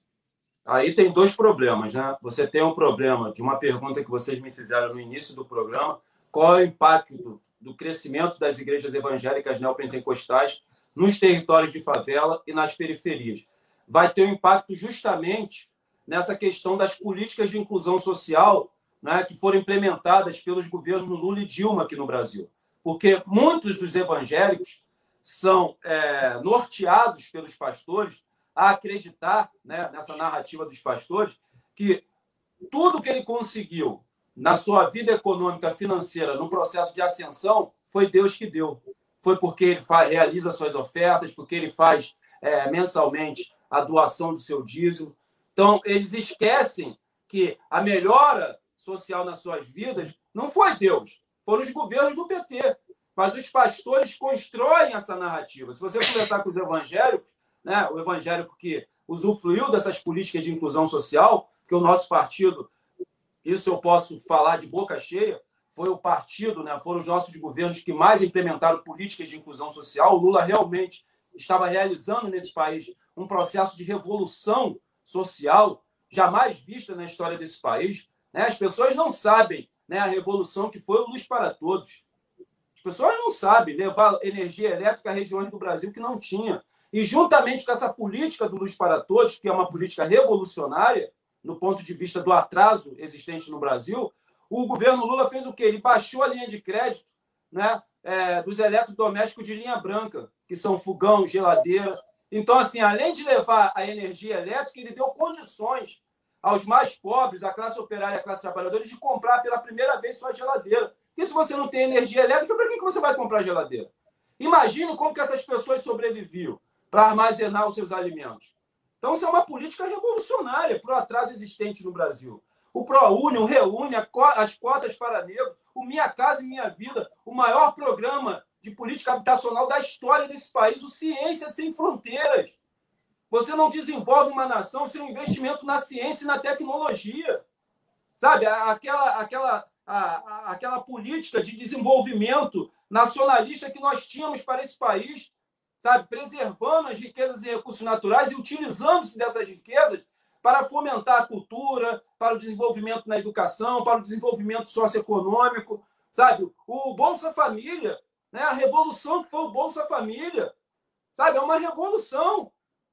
Speaker 5: Aí tem dois problemas, né? Você tem um problema de uma pergunta que vocês me fizeram no início do programa: qual é o impacto do, do crescimento das igrejas evangélicas neopentecostais nos territórios de favela e nas periferias? Vai ter um impacto justamente nessa questão das políticas de inclusão social né, que foram implementadas pelos governos Lula e Dilma aqui no Brasil. Porque muitos dos evangélicos são é, norteados pelos pastores a acreditar né, nessa narrativa dos pastores que tudo que ele conseguiu na sua vida econômica, financeira, no processo de ascensão, foi Deus que deu. Foi porque ele faz, realiza suas ofertas, porque ele faz é, mensalmente a doação do seu dízimo, então, eles esquecem que a melhora social nas suas vidas não foi Deus, foram os governos do PT. Mas os pastores constroem essa narrativa. Se você conversar com os evangélicos, né, o evangélico que usufruiu dessas políticas de inclusão social, que o nosso partido, isso eu posso falar de boca cheia, foi o partido, né, foram os nossos governos que mais implementaram políticas de inclusão social. O Lula realmente estava realizando nesse país um processo de revolução social jamais vista na história desse país. Né? As pessoas não sabem né, a revolução que foi o Luz para Todos. As pessoas não sabem levar energia elétrica a regiões do Brasil que não tinha. E juntamente com essa política do Luz para Todos, que é uma política revolucionária, no ponto de vista do atraso existente no Brasil, o governo Lula fez o quê? Ele baixou a linha de crédito né, é, dos eletrodomésticos de linha branca, que são fogão, geladeira, então, assim, além de levar a energia elétrica, ele deu condições aos mais pobres, à classe operária à classe trabalhadora, de comprar pela primeira vez sua geladeira. E se você não tem energia elétrica, para que você vai comprar geladeira? Imagine como que essas pessoas sobreviviam para armazenar os seus alimentos. Então, isso é uma política revolucionária para o atraso existente no Brasil. O ProUni, o Reúne, as cotas para negro, o Minha Casa e Minha Vida, o maior programa de política habitacional da história desse país, o Ciência Sem Fronteiras. Você não desenvolve uma nação sem um investimento na ciência e na tecnologia. Sabe, aquela, aquela, a, aquela política de desenvolvimento nacionalista que nós tínhamos para esse país, sabe, preservando as riquezas e recursos naturais e utilizando-se dessas riquezas para fomentar a cultura, para o desenvolvimento na educação, para o desenvolvimento socioeconômico, sabe? O Bolsa Família né? A revolução que foi o Bolsa Família. Sabe? É uma revolução.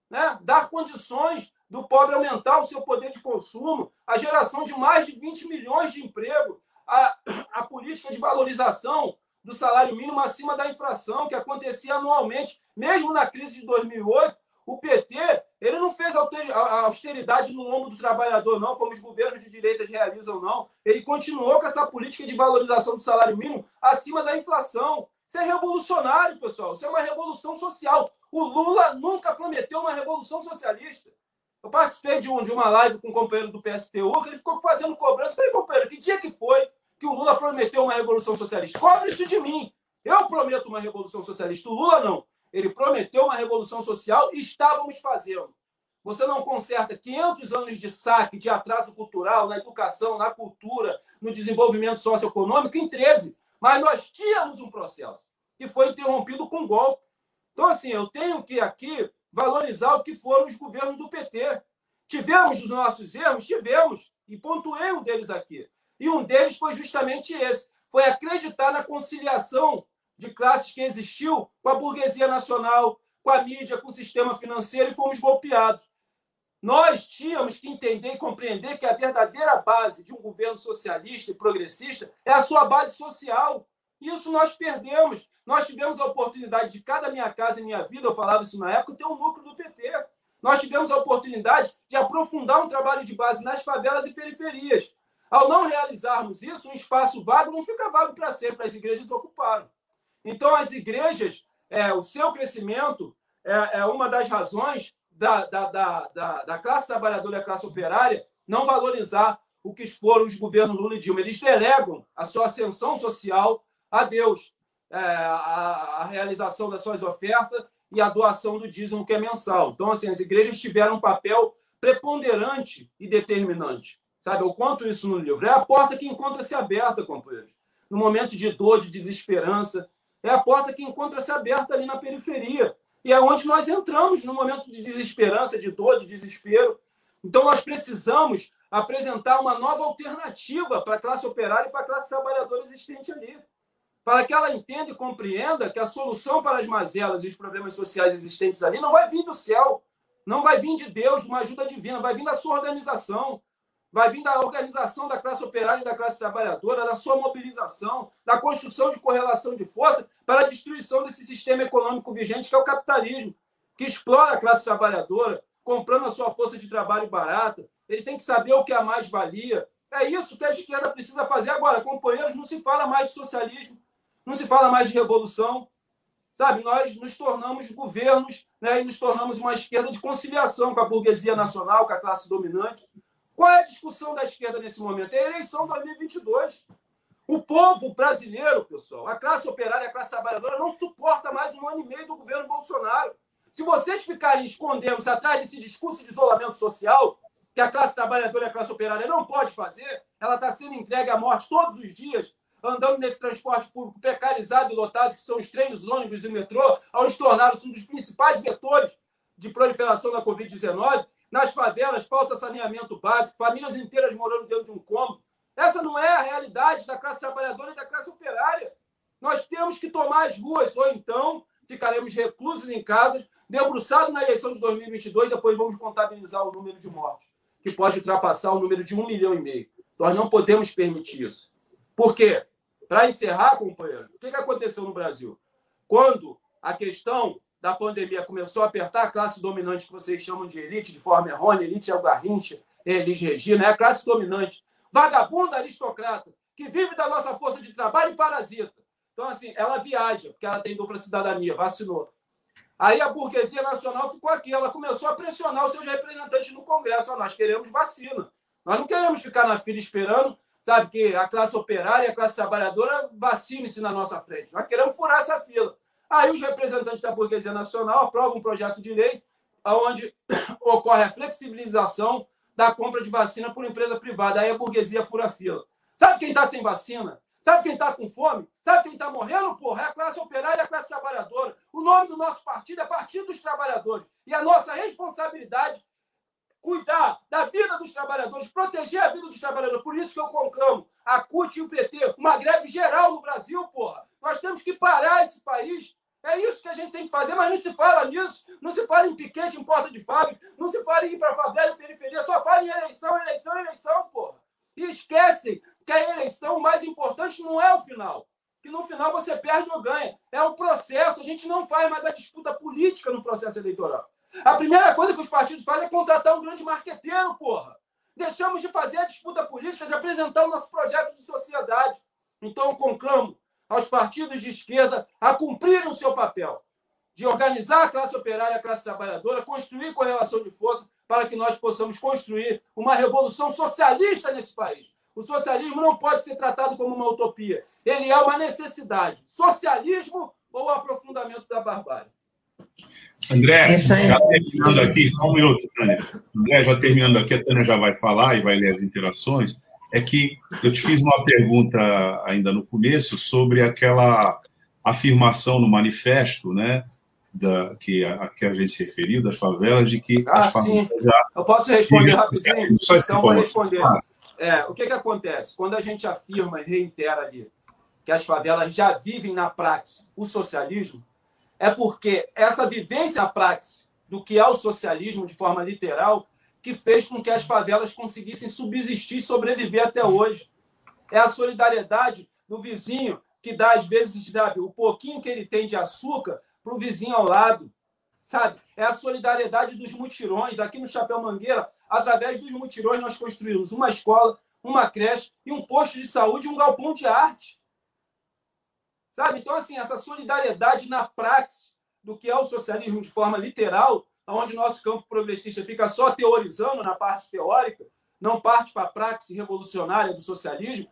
Speaker 5: Né? Dar condições do pobre aumentar o seu poder de consumo, a geração de mais de 20 milhões de emprego, a, a política de valorização do salário mínimo acima da inflação, que acontecia anualmente, mesmo na crise de 2008. O PT ele não fez a austeridade no lombo do trabalhador, não, como os governos de direitas realizam, não. Ele continuou com essa política de valorização do salário mínimo acima da inflação. Isso é revolucionário, pessoal. Isso é uma revolução social. O Lula nunca prometeu uma revolução socialista. Eu participei de, um, de uma live com um companheiro do PSTU que ele ficou fazendo cobrança. Falei, companheiro, que dia que foi que o Lula prometeu uma revolução socialista? Cobre isso de mim. Eu prometo uma revolução socialista. O Lula não. Ele prometeu uma revolução social e estávamos fazendo. Você não conserta 500 anos de saque, de atraso cultural na educação, na cultura, no desenvolvimento socioeconômico em 13. Mas nós tínhamos um processo que foi interrompido com golpe. Então, assim, eu tenho que aqui valorizar o que foram os governos do PT. Tivemos os nossos erros? Tivemos. E pontuei um deles aqui. E um deles foi justamente esse: foi acreditar na conciliação de classes que existiu com a burguesia nacional, com a mídia, com o sistema financeiro e fomos golpeados. Nós tínhamos que entender e compreender que a verdadeira base de um governo socialista e progressista é a sua base social. Isso nós perdemos. Nós tivemos a oportunidade de cada minha casa e minha vida, eu falava isso na época, ter um núcleo do PT. nós tivemos a oportunidade de aprofundar um trabalho de base nas favelas e periferias. Ao não realizarmos isso, um espaço vago não fica vago para sempre, as igrejas ocuparam. Então, as igrejas, é, o seu crescimento é, é uma das razões da, da, da, da, da classe trabalhadora e da classe operária não valorizar o que foram os governos Lula e Dilma. Eles delegam a sua ascensão social a Deus, é, a, a, realização das suas ofertas e a doação do dízimo, que é mensal. Então, assim, as igrejas tiveram um papel preponderante e determinante. Sabe, eu conto isso no livro. É a porta que encontra-se aberta, companheiros. No momento de dor, de desesperança, é a porta que encontra-se aberta ali na periferia. E é onde nós entramos no momento de desesperança, de dor, de desespero. Então, nós precisamos apresentar uma nova alternativa para a classe operária e para a classe trabalhadora existente ali. Para que ela entenda e compreenda que a solução para as mazelas e os problemas sociais existentes ali não vai vir do céu, não vai vir de Deus, de uma ajuda divina, vai vir da sua organização, vai vir da organização da classe operária e da classe trabalhadora, da sua mobilização, da construção de correlação de força para a destruição desse sistema econômico vigente que é o capitalismo, que explora a classe trabalhadora, comprando a sua força de trabalho barata. Ele tem que saber o que é a mais-valia. É isso que a esquerda precisa fazer agora. Companheiros, não se fala mais de socialismo, não se fala mais de revolução. Sabe, nós nos tornamos governos né, e nos tornamos uma esquerda de conciliação com a burguesia nacional, com a classe dominante. Qual é a discussão da esquerda nesse momento? É a eleição 2022. O povo brasileiro, pessoal, a classe operária, a classe trabalhadora, não suporta mais um ano e meio do governo Bolsonaro. Se vocês ficarem escondendo-se atrás desse discurso de isolamento social, que a classe trabalhadora e a classe operária não pode fazer, ela está sendo entregue à morte todos os dias, andando nesse transporte público precarizado e lotado, que são os trens, os ônibus e o metrô, onde tornaram-se um dos principais vetores de proliferação da Covid-19, nas favelas falta saneamento básico, famílias inteiras morando dentro de um cômodo. Essa não é a realidade da classe trabalhadora e da classe operária. Nós temos que tomar as ruas, ou então ficaremos reclusos em casas, debruçados na eleição de 2022, depois vamos contabilizar o número de mortes, que pode ultrapassar o número de um milhão e meio. Nós não podemos permitir isso. Por quê? Para encerrar, companheiro, o que aconteceu no Brasil? Quando a questão da pandemia começou a apertar a classe dominante que vocês chamam de elite, de forma errônea, elite é o Garrincha, é Elis Regina, é a classe dominante, vagabunda aristocrata, que vive da nossa força de trabalho e parasita. Então, assim, ela viaja, porque ela tem dupla cidadania, vacinou. Aí a burguesia nacional ficou aqui, ela começou a pressionar os seus representantes no Congresso. nós queremos vacina. Nós não queremos ficar na fila esperando, sabe, que a classe operária a classe trabalhadora vacine-se na nossa frente. Nós queremos furar essa fila. Aí os representantes da burguesia nacional aprovam um projeto de lei onde ocorre a flexibilização da compra de vacina por empresa privada. Aí a burguesia fura a fila. Sabe quem está sem vacina? Sabe quem está com fome? Sabe quem está morrendo, porra? É a classe operária e a classe trabalhadora. O nome do nosso partido é Partido dos Trabalhadores. E a nossa responsabilidade cuidar da vida dos trabalhadores, proteger a vida dos trabalhadores. Por isso que eu conclamo a CUT e o PT, uma greve geral no Brasil, porra. Nós temos que parar esse país. É isso que a gente tem que fazer, mas não se fala nisso. Não se fala em piquete em porta de fábrica, não se fala em ir para favela e periferia, só fala em eleição, eleição, eleição, porra. E esquecem que a eleição mais importante não é o final. Que no final você perde ou ganha. É o processo. A gente não faz mais a disputa política no processo eleitoral. A primeira coisa que os partidos fazem é contratar um grande marqueteiro, porra. Deixamos de fazer a disputa política, de apresentar o nosso projeto de sociedade. Então, eu conclamo aos partidos de esquerda a cumprirem o seu papel de organizar a classe operária a classe trabalhadora, construir correlação de força para que nós possamos construir uma revolução socialista nesse país. O socialismo não pode ser tratado como uma utopia. Ele é uma necessidade. Socialismo ou aprofundamento da barbárie.
Speaker 3: André, já terminando aqui, só um minuto, Tânia. André, já terminando aqui, a Tânia já vai falar e vai ler as interações. É que eu te fiz uma pergunta ainda no começo sobre aquela afirmação no manifesto, né, da, que, a, que a gente se referiu, das favelas, de que
Speaker 5: ah, as favelas sim. já. Eu posso responder rapidinho? Só então, vou responder. Ah. É, o que, que acontece? Quando a gente afirma e reitera ali que as favelas já vivem na prática o socialismo, é porque essa vivência na prática do que é o socialismo de forma literal que fez com que as favelas conseguissem subsistir e sobreviver até hoje. É a solidariedade do vizinho que dá, às vezes, sabe, o pouquinho que ele tem de açúcar para o vizinho ao lado. sabe? É a solidariedade dos mutirões. Aqui no Chapéu Mangueira, através dos mutirões, nós construímos uma escola, uma creche e um posto de saúde e um galpão de arte. Sabe? Então, assim, essa solidariedade na prática do que é o socialismo de forma literal, onde nosso campo progressista fica só teorizando na parte teórica, não parte para a prática revolucionária do socialismo.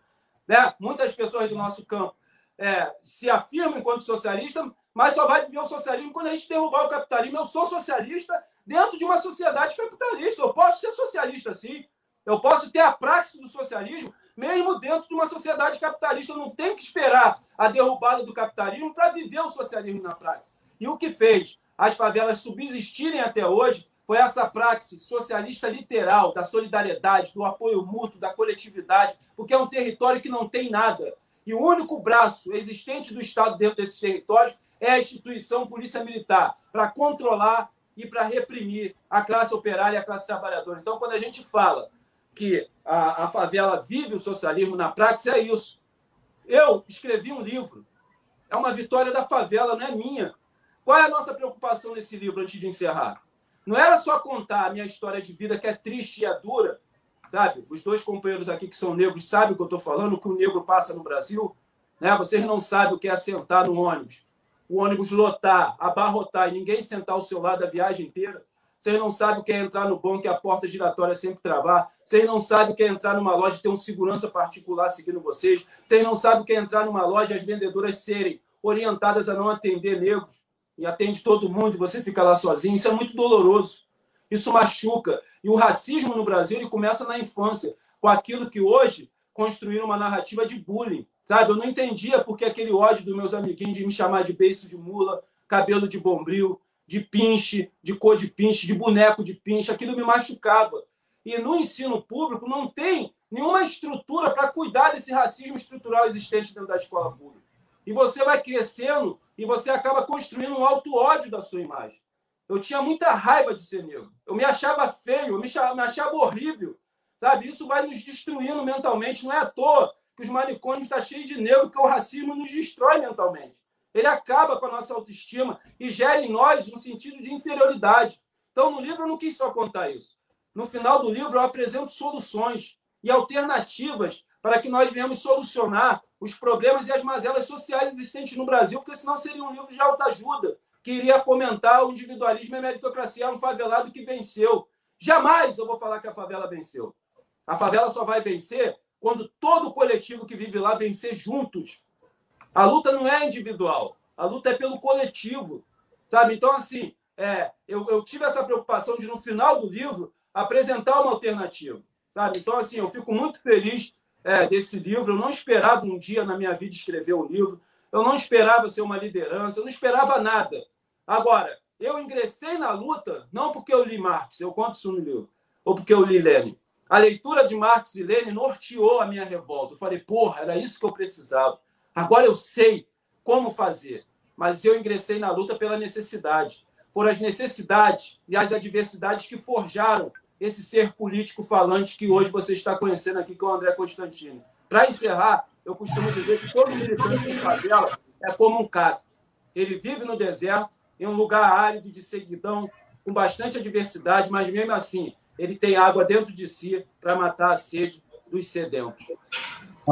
Speaker 5: Né? Muitas pessoas do nosso campo é, se afirmam enquanto socialista, mas só vai viver o socialismo quando a gente derrubar o capitalismo. Eu sou socialista dentro de uma sociedade capitalista. Eu posso ser socialista, sim. Eu posso ter a prática do socialismo, mesmo dentro de uma sociedade capitalista. Eu não tenho que esperar a derrubada do capitalismo para viver o socialismo na prática. E o que fez as favelas subsistirem até hoje foi essa praxe socialista literal, da solidariedade, do apoio mútuo, da coletividade, porque é um território que não tem nada. E o único braço existente do Estado dentro desses territórios é a instituição Polícia Militar, para controlar e para reprimir a classe operária e a classe trabalhadora. Então, quando a gente fala que a, a favela vive o socialismo na prática, é isso. Eu escrevi um livro. É uma vitória da favela, não é minha. Qual é a nossa preocupação nesse livro, antes de encerrar? Não era só contar a minha história de vida, que é triste e é dura, sabe? Os dois companheiros aqui que são negros sabem o que eu estou falando, o que o negro passa no Brasil. Né? Vocês não sabem o que é sentar no ônibus, o ônibus lotar, abarrotar e ninguém sentar ao seu lado a viagem inteira. Vocês não sabem o que é entrar no banco e a porta giratória sempre travar. Vocês não sabem o que é entrar numa loja e ter um segurança particular seguindo vocês. Vocês não sabem o que é entrar numa loja e as vendedoras serem orientadas a não atender negros e atende todo mundo e você fica lá sozinho. Isso é muito doloroso. Isso machuca. E o racismo no Brasil ele começa na infância, com aquilo que hoje construíram uma narrativa de bullying. Sabe? Eu não entendia porque aquele ódio dos meus amiguinhos de me chamar de beiço de mula, cabelo de bombril, de pinche, de cor de pinche, de boneco de pinche, aquilo me machucava. E no ensino público não tem nenhuma estrutura para cuidar desse racismo estrutural existente dentro da escola pública. E você vai crescendo e você acaba construindo um alto ódio da sua imagem. Eu tinha muita raiva de ser negro. Eu me achava feio, eu me achava horrível. Sabe? Isso vai nos destruindo mentalmente. Não é à toa que os manicômios estão tá cheios de negro, que o racismo nos destrói mentalmente. Ele acaba com a nossa autoestima e gera em nós um sentido de inferioridade. Então, no livro, eu não quis só contar isso. No final do livro, eu apresento soluções e alternativas para que nós venhamos solucionar os problemas e as mazelas sociais existentes no Brasil, porque senão seria um livro de autoajuda, que iria fomentar o individualismo e a meritocracia, um favelado que venceu. Jamais eu vou falar que a favela venceu. A favela só vai vencer quando todo o coletivo que vive lá vencer juntos. A luta não é individual, a luta é pelo coletivo, sabe? Então, assim, é, eu, eu tive essa preocupação de, no final do livro, apresentar uma alternativa, sabe? Então, assim, eu fico muito feliz é, desse livro. Eu não esperava um dia na minha vida escrever um livro. Eu não esperava ser uma liderança. Eu não esperava nada. Agora, eu ingressei na luta não porque eu li Marx, eu conto isso no livro, ou porque eu li Lenin. A leitura de Marx e Lenin norteou a minha revolta. Eu falei, porra, era isso que eu precisava. Agora eu sei como fazer. Mas eu ingressei na luta pela necessidade. Foram as necessidades e as adversidades que forjaram esse ser político falante que hoje você está conhecendo aqui, que é o André Constantino. Para encerrar, eu costumo dizer que todo militante de favela é como um cato. Ele vive no deserto, em um lugar árido, de seguidão, com bastante adversidade, mas mesmo assim, ele tem água dentro de si para matar a sede dos sedentos.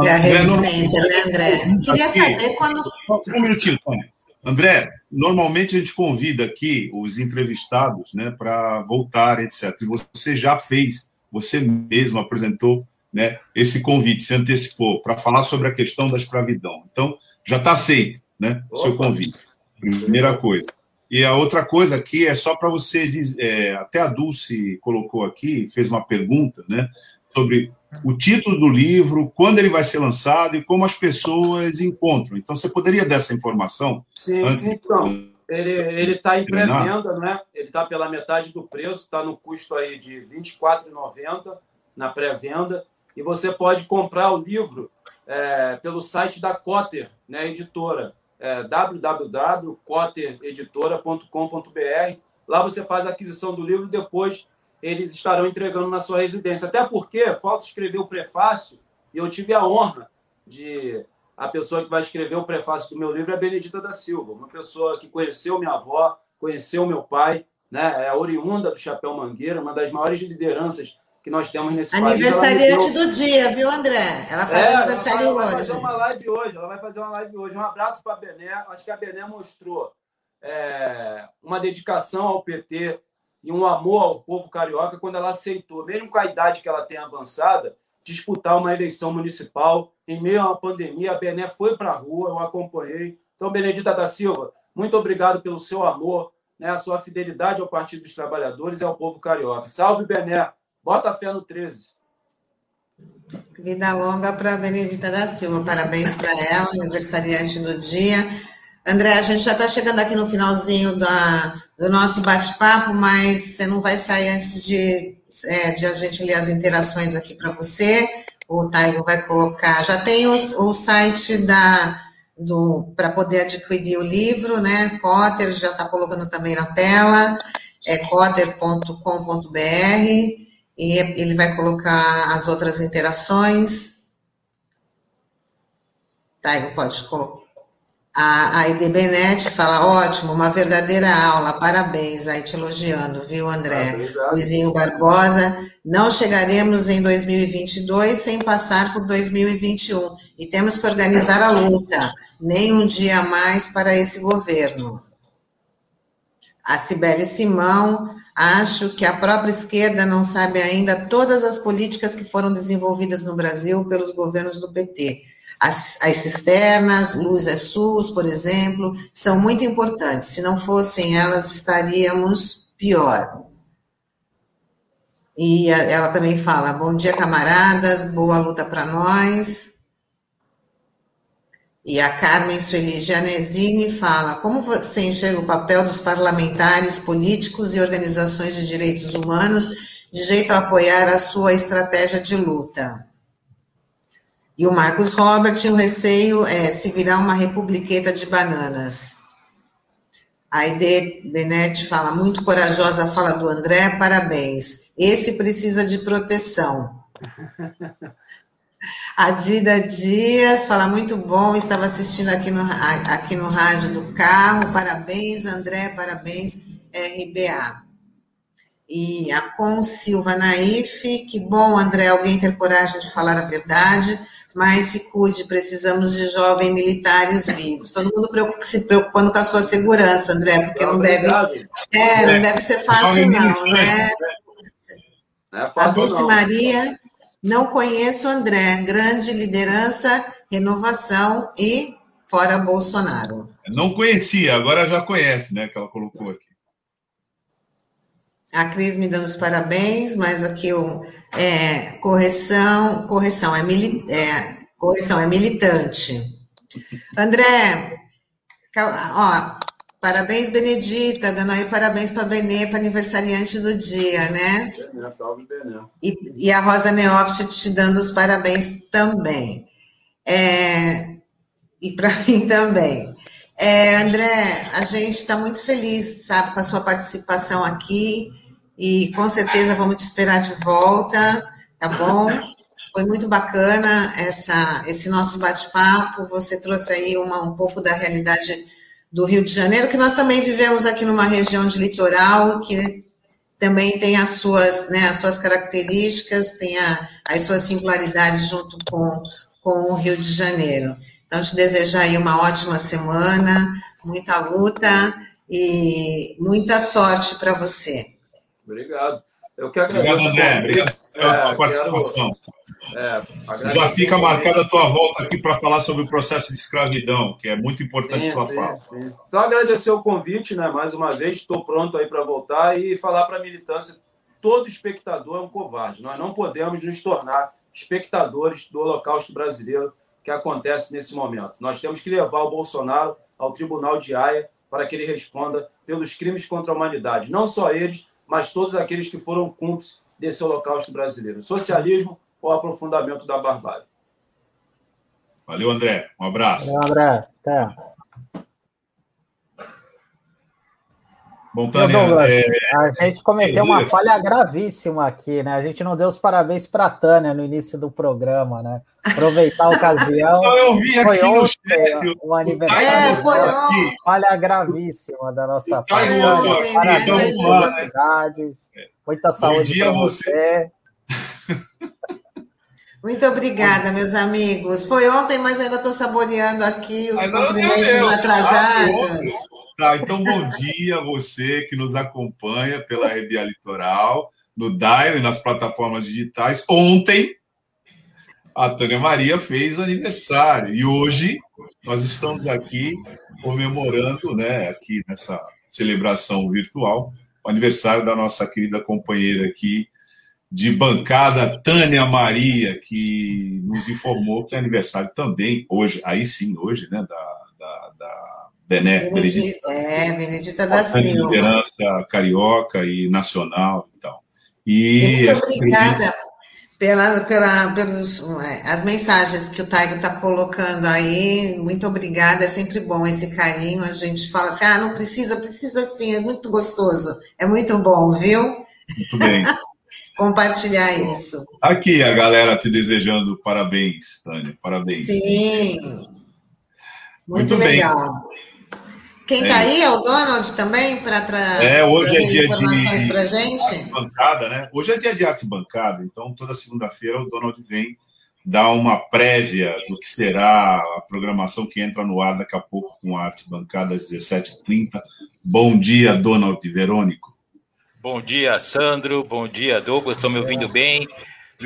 Speaker 1: É a resistência, né, André? Queria saber quando.
Speaker 3: Um minutinho, Tony. André, normalmente a gente convida aqui os entrevistados né, para voltar, etc. E você já fez, você mesmo apresentou né, esse convite, se antecipou para falar sobre a questão da escravidão. Então, já está aceito né, o seu convite. Primeira coisa. E a outra coisa aqui é só para você dizer, é, até a Dulce colocou aqui, fez uma pergunta, né, sobre o título do livro, quando ele vai ser lançado e como as pessoas encontram. Então, você poderia dar essa informação?
Speaker 5: Sim, antes então. Ele está em pré-venda, né? Ele está pela metade do preço, está no custo aí de R$ 24,90 na pré-venda. E você pode comprar o livro é, pelo site da Cotter, né, editora, é, www.cottereditora.com.br. Lá você faz a aquisição do livro, depois eles estarão entregando na sua residência. Até porque falta escrever o prefácio, e eu tive a honra de. A pessoa que vai escrever o prefácio do meu livro é a Benedita da Silva, uma pessoa que conheceu minha avó, conheceu meu pai, né? É oriunda do Chapéu Mangueira, uma das maiores lideranças que nós temos nesse
Speaker 1: Aniversariante país. do dia, viu, André? Ela faz é, aniversário
Speaker 5: ela
Speaker 1: vai,
Speaker 5: hoje. Ela vai fazer uma live hoje. Ela vai fazer uma live hoje. Um abraço para a Bené. Acho que a Bené mostrou é, uma dedicação ao PT e um amor ao povo carioca quando ela aceitou, mesmo com a idade que ela tem avançada, disputar uma eleição municipal em meio a uma pandemia. A Bené foi para a rua, eu acompanhei. Então, Benedita da Silva, muito obrigado pelo seu amor, né, a sua fidelidade ao Partido dos Trabalhadores e ao povo carioca. Salve, Bené! Bota fé no 13.
Speaker 1: Vida longa para Benedita da Silva. Parabéns para ela, aniversariante do dia. André, a gente já está chegando aqui no finalzinho da, do nosso bate-papo, mas você não vai sair antes de, é, de a gente ler as interações aqui para você. O Taigo vai colocar. Já tem o, o site da para poder adquirir o livro, né? Cotter já está colocando também na tela, é cotter.com.br e ele vai colocar as outras interações. Taigo, pode colocar. A, a ID Benet fala, ótimo, uma verdadeira aula, parabéns, aí te elogiando, viu, André? Ah, Luizinho Barbosa, não chegaremos em 2022 sem passar por 2021, e temos que organizar a luta, nem um dia a mais para esse governo. A Cibele Simão, acho que a própria esquerda não sabe ainda todas as políticas que foram desenvolvidas no Brasil pelos governos do PT as, as cisternas, Luz é SUS, por exemplo, são muito importantes. Se não fossem elas, estaríamos pior. E ela também fala: bom dia, camaradas, boa luta para nós. E a Carmen Sueli Gianesini fala: como você enxerga o papel dos parlamentares, políticos e organizações de direitos humanos de jeito a apoiar a sua estratégia de luta? E o Marcos Robert, o receio é se virar uma republiqueta de bananas. A Ide Benetti fala, muito corajosa fala do André, parabéns. Esse precisa de proteção. A Dida Dias fala, muito bom, estava assistindo aqui no, aqui no rádio do carro, parabéns, André, parabéns, RBA. E a Com Silva Naif, que bom, André, alguém ter coragem de falar a verdade mas se cuide, precisamos de jovens militares vivos. Todo mundo se preocupando com a sua segurança, André, porque não, não deve, é, não deve ser fácil, não, né? Não é fácil, a Dulce não. Maria, não conheço André, grande liderança, renovação e fora Bolsonaro.
Speaker 3: Não conhecia, agora já conhece, né, que ela colocou aqui.
Speaker 1: A Cris me dando os parabéns, mas aqui o é, correção, correção é, mili, é, correção é militante. André, ó, parabéns, Benedita, dando aí parabéns para a Benê, para aniversariante do dia, né? salve, Benê. E, e a Rosa Neoft te dando os parabéns também. É, e para mim também. É, André, a gente está muito feliz, sabe, com a sua participação aqui e com certeza vamos te esperar de volta, tá bom? Foi muito bacana essa, esse nosso bate-papo. Você trouxe aí uma, um pouco da realidade do Rio de Janeiro, que nós também vivemos aqui numa região de litoral, que também tem as suas, né, as suas características, tem a, as suas singularidades junto com, com o Rio de Janeiro. Então, te desejar aí uma ótima semana, muita luta e muita sorte para você.
Speaker 5: Obrigado. Eu que agradeço.
Speaker 3: Obrigado, André. Obrigado pela é, participação. Quero, é, Já fica marcada a tua volta aqui para falar sobre o processo de escravidão, que é muito importante para a fala. Sim.
Speaker 5: Só agradecer o convite, né? Mais uma vez, estou pronto aí para voltar e falar para a militância: todo espectador é um covarde. Nós não podemos nos tornar espectadores do Holocausto brasileiro que acontece nesse momento. Nós temos que levar o Bolsonaro ao Tribunal de Haia para que ele responda pelos crimes contra a humanidade. Não só eles, mas todos aqueles que foram cúmplices desse holocausto brasileiro. Socialismo ou aprofundamento da barbárie.
Speaker 3: Valeu, André. Um abraço.
Speaker 2: Valeu, André. Até. Bom, Tânia, Douglas, é... a gente cometeu uma falha gravíssima aqui, né? A gente não deu os parabéns para a Tânia no início do programa, né? Aproveitar a ocasião.
Speaker 3: eu vi aqui foi ontem, no chat,
Speaker 2: um aniversário. É, foi aqui. Falha gravíssima da nossa parte. Parabéns, felicidades. Muita saúde para você.
Speaker 1: Muito obrigada, meus amigos. Foi ontem, mas ainda estou saboreando aqui os cumprimentos atrasados.
Speaker 3: Tá, então bom dia a você que nos acompanha pela RBA Litoral, no Dial e nas plataformas digitais. Ontem, a Tânia Maria fez aniversário e hoje nós estamos aqui comemorando, né, aqui nessa celebração virtual, o aniversário da nossa querida companheira aqui, de bancada Tânia Maria, que nos informou que é aniversário também, hoje, aí sim, hoje, né, da, Bené
Speaker 1: Benedita, É, Benedita da Silva.
Speaker 3: Liderança carioca e nacional e tal.
Speaker 1: E, muito obrigada pela, pela, pelos, é, as mensagens que o Taigo está colocando aí. Muito obrigada, é sempre bom esse carinho. A gente fala assim, ah, não precisa, precisa sim, é muito gostoso. É muito bom, viu?
Speaker 3: Muito bem.
Speaker 1: compartilhar isso.
Speaker 3: Aqui a galera te desejando parabéns, Tânia, parabéns.
Speaker 1: Sim, muito, muito legal. Bem. Quem está é. aí é o Donald também para tra
Speaker 3: é, hoje trazer é dia
Speaker 1: informações para gente?
Speaker 3: Bancada, né? Hoje é dia de arte bancada, então toda segunda-feira o Donald vem dar uma prévia do que será a programação que entra no ar daqui a pouco com a arte bancada às 17h30. Bom dia, Donald Verônico.
Speaker 6: Bom dia, Sandro. Bom dia, Douglas. Estão me ouvindo bem?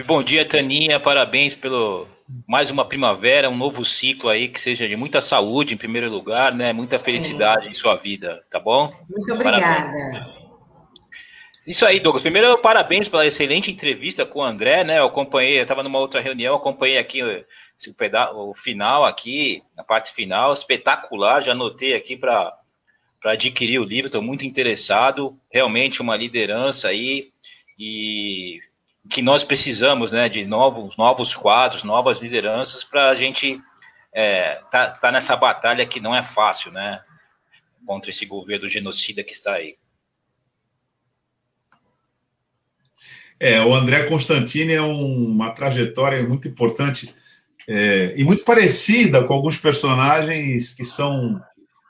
Speaker 6: Bom dia, Taninha. Parabéns pelo mais uma primavera, um novo ciclo aí que seja de muita saúde em primeiro lugar, né? Muita felicidade Sim. em sua vida, tá bom?
Speaker 1: Muito obrigada. Parabéns.
Speaker 6: Isso aí, Douglas. Primeiro, parabéns pela excelente entrevista com o André, né? Eu acompanhei, eu estava numa outra reunião, acompanhei aqui o, o final aqui, na parte final, espetacular. Já anotei aqui para para adquirir o livro, estou muito interessado, realmente uma liderança aí e que nós precisamos, né, de novos, novos quadros, novas lideranças para a gente é, tá, tá nessa batalha que não é fácil, né, contra esse governo genocida que está aí.
Speaker 3: É, o André Constantini é um, uma trajetória muito importante é, e muito parecida com alguns personagens que são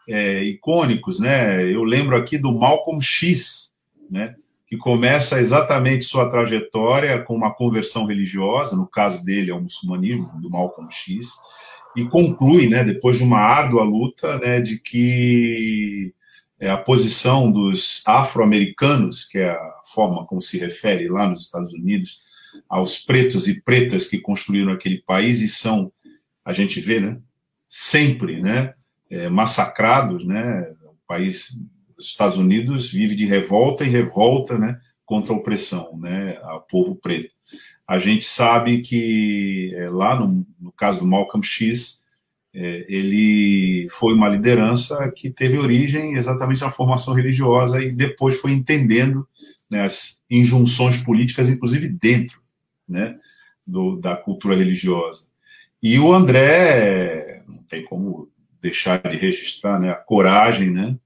Speaker 3: é, icônicos, né? Eu lembro aqui do Malcolm X, né? Que começa exatamente sua trajetória com uma conversão religiosa, no caso dele é o muçulmanismo, do Malcolm X, e conclui, né, depois de uma árdua luta, né, de que é, a posição dos afro-americanos, que é a forma como se refere lá nos Estados Unidos, aos pretos e pretas que construíram aquele país e são, a gente vê, né, sempre, né, é, massacrados, né? O país, os Estados Unidos vive de revolta e revolta, né? Contra a opressão, né? Ao povo preto. A gente sabe que é, lá no, no, caso do Malcolm X, é, ele foi uma liderança que teve origem exatamente na formação religiosa e depois foi entendendo né, as injunções políticas, inclusive dentro, né? Do, da cultura religiosa. E o André, não tem como deixar de registrar, né, a coragem, né,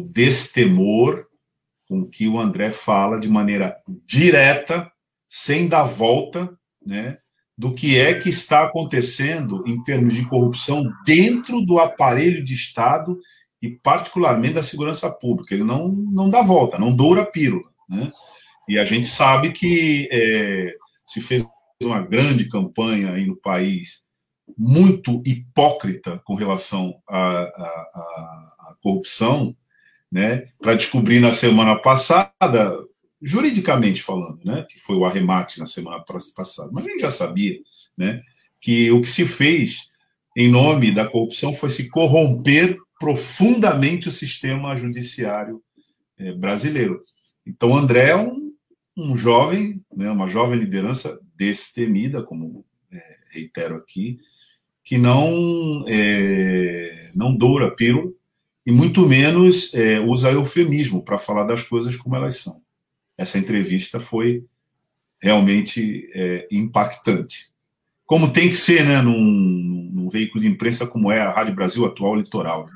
Speaker 3: o destemor com que o André fala de maneira direta, sem dar volta, né, do que é que está acontecendo em termos de corrupção dentro do aparelho de Estado e particularmente da segurança pública. Ele não, não dá volta, não doura a pílula. Né? E a gente sabe que é, se fez uma grande campanha aí no país muito hipócrita com relação à, à, à corrupção, né, para descobrir na semana passada, juridicamente falando, né, que foi o arremate na semana passada, mas a gente já sabia, né, que o que se fez em nome da corrupção foi se corromper profundamente o sistema judiciário é, brasileiro. Então, André é um, um jovem, né, uma jovem liderança destemida, como é, reitero aqui, que não é, não doura pílula e muito menos é, usa eufemismo para falar das coisas como elas são. Essa entrevista foi realmente é, impactante. Como tem que ser, né, num, num, veículo de imprensa como é a Rádio Brasil Atual Litoral.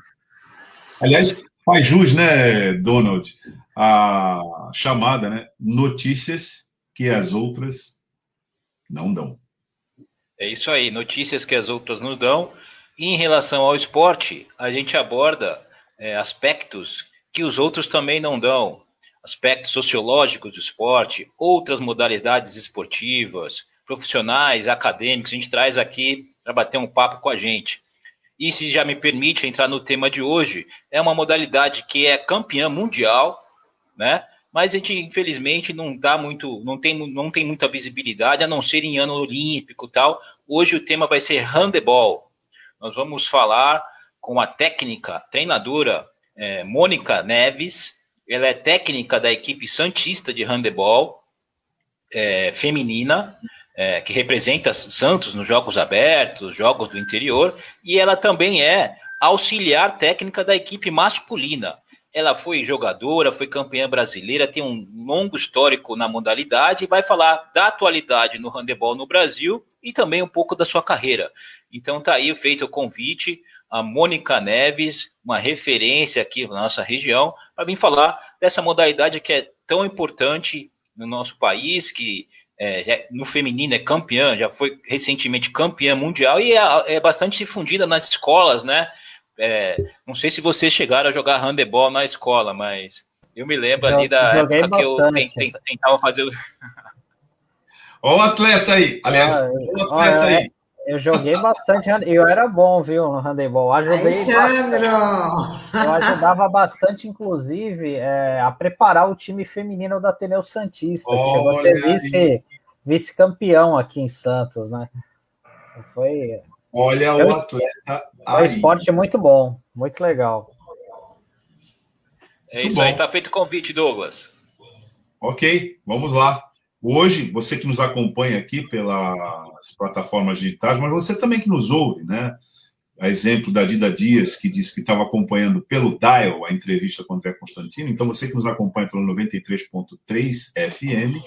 Speaker 3: Aliás, faz jus, né, Donald, a chamada, né? Notícias que as outras não dão.
Speaker 6: É isso aí, notícias que as outras não dão. E em relação ao esporte, a gente aborda é, aspectos que os outros também não dão, aspectos sociológicos do esporte, outras modalidades esportivas, profissionais, acadêmicos, a gente traz aqui para bater um papo com a gente. E se já me permite entrar no tema de hoje, é uma modalidade que é campeã mundial, né? Mas a gente, infelizmente, não dá muito, não tem, não tem muita visibilidade, a não ser em ano olímpico tal. Hoje o tema vai ser handebol. Nós vamos falar com a técnica, treinadora é, Mônica Neves. Ela é técnica da equipe Santista de handebol é, feminina é, que representa Santos nos Jogos Abertos, Jogos do Interior, e ela também é auxiliar técnica da equipe masculina. Ela foi jogadora, foi campeã brasileira, tem um longo histórico na modalidade e vai falar da atualidade no handebol no Brasil e também um pouco da sua carreira. Então tá aí feito o convite a Mônica Neves, uma referência aqui na nossa região, para vir falar dessa modalidade que é tão importante no nosso país, que é, no feminino é campeã, já foi recentemente campeã mundial e é, é bastante difundida nas escolas, né? É, não sei se vocês chegaram a jogar handebol na escola, mas eu me lembro eu ali da época bastante. que eu tentava fazer.
Speaker 3: Olha o atleta aí, aliás, ah, o atleta
Speaker 2: aí. Eu joguei bastante, eu era bom, viu, no handebol. Ajudei
Speaker 1: Alessandro!
Speaker 2: Eu ajudava bastante, inclusive, é, a preparar o time feminino da Ateneu Santista, que chegou a ser vice, vice-campeão aqui em Santos, né? Foi.
Speaker 3: Olha eu, o atleta.
Speaker 2: Foi um esporte muito bom, muito legal.
Speaker 6: É isso aí, tá feito o convite, Douglas.
Speaker 3: Ok, vamos lá. Hoje, você que nos acompanha aqui plataformas digitais, mas você também que nos ouve, né? A exemplo da Dida Dias, que disse que estava acompanhando pelo Dial a entrevista com o André Constantino. Então, você que nos acompanha pelo 93.3 FM,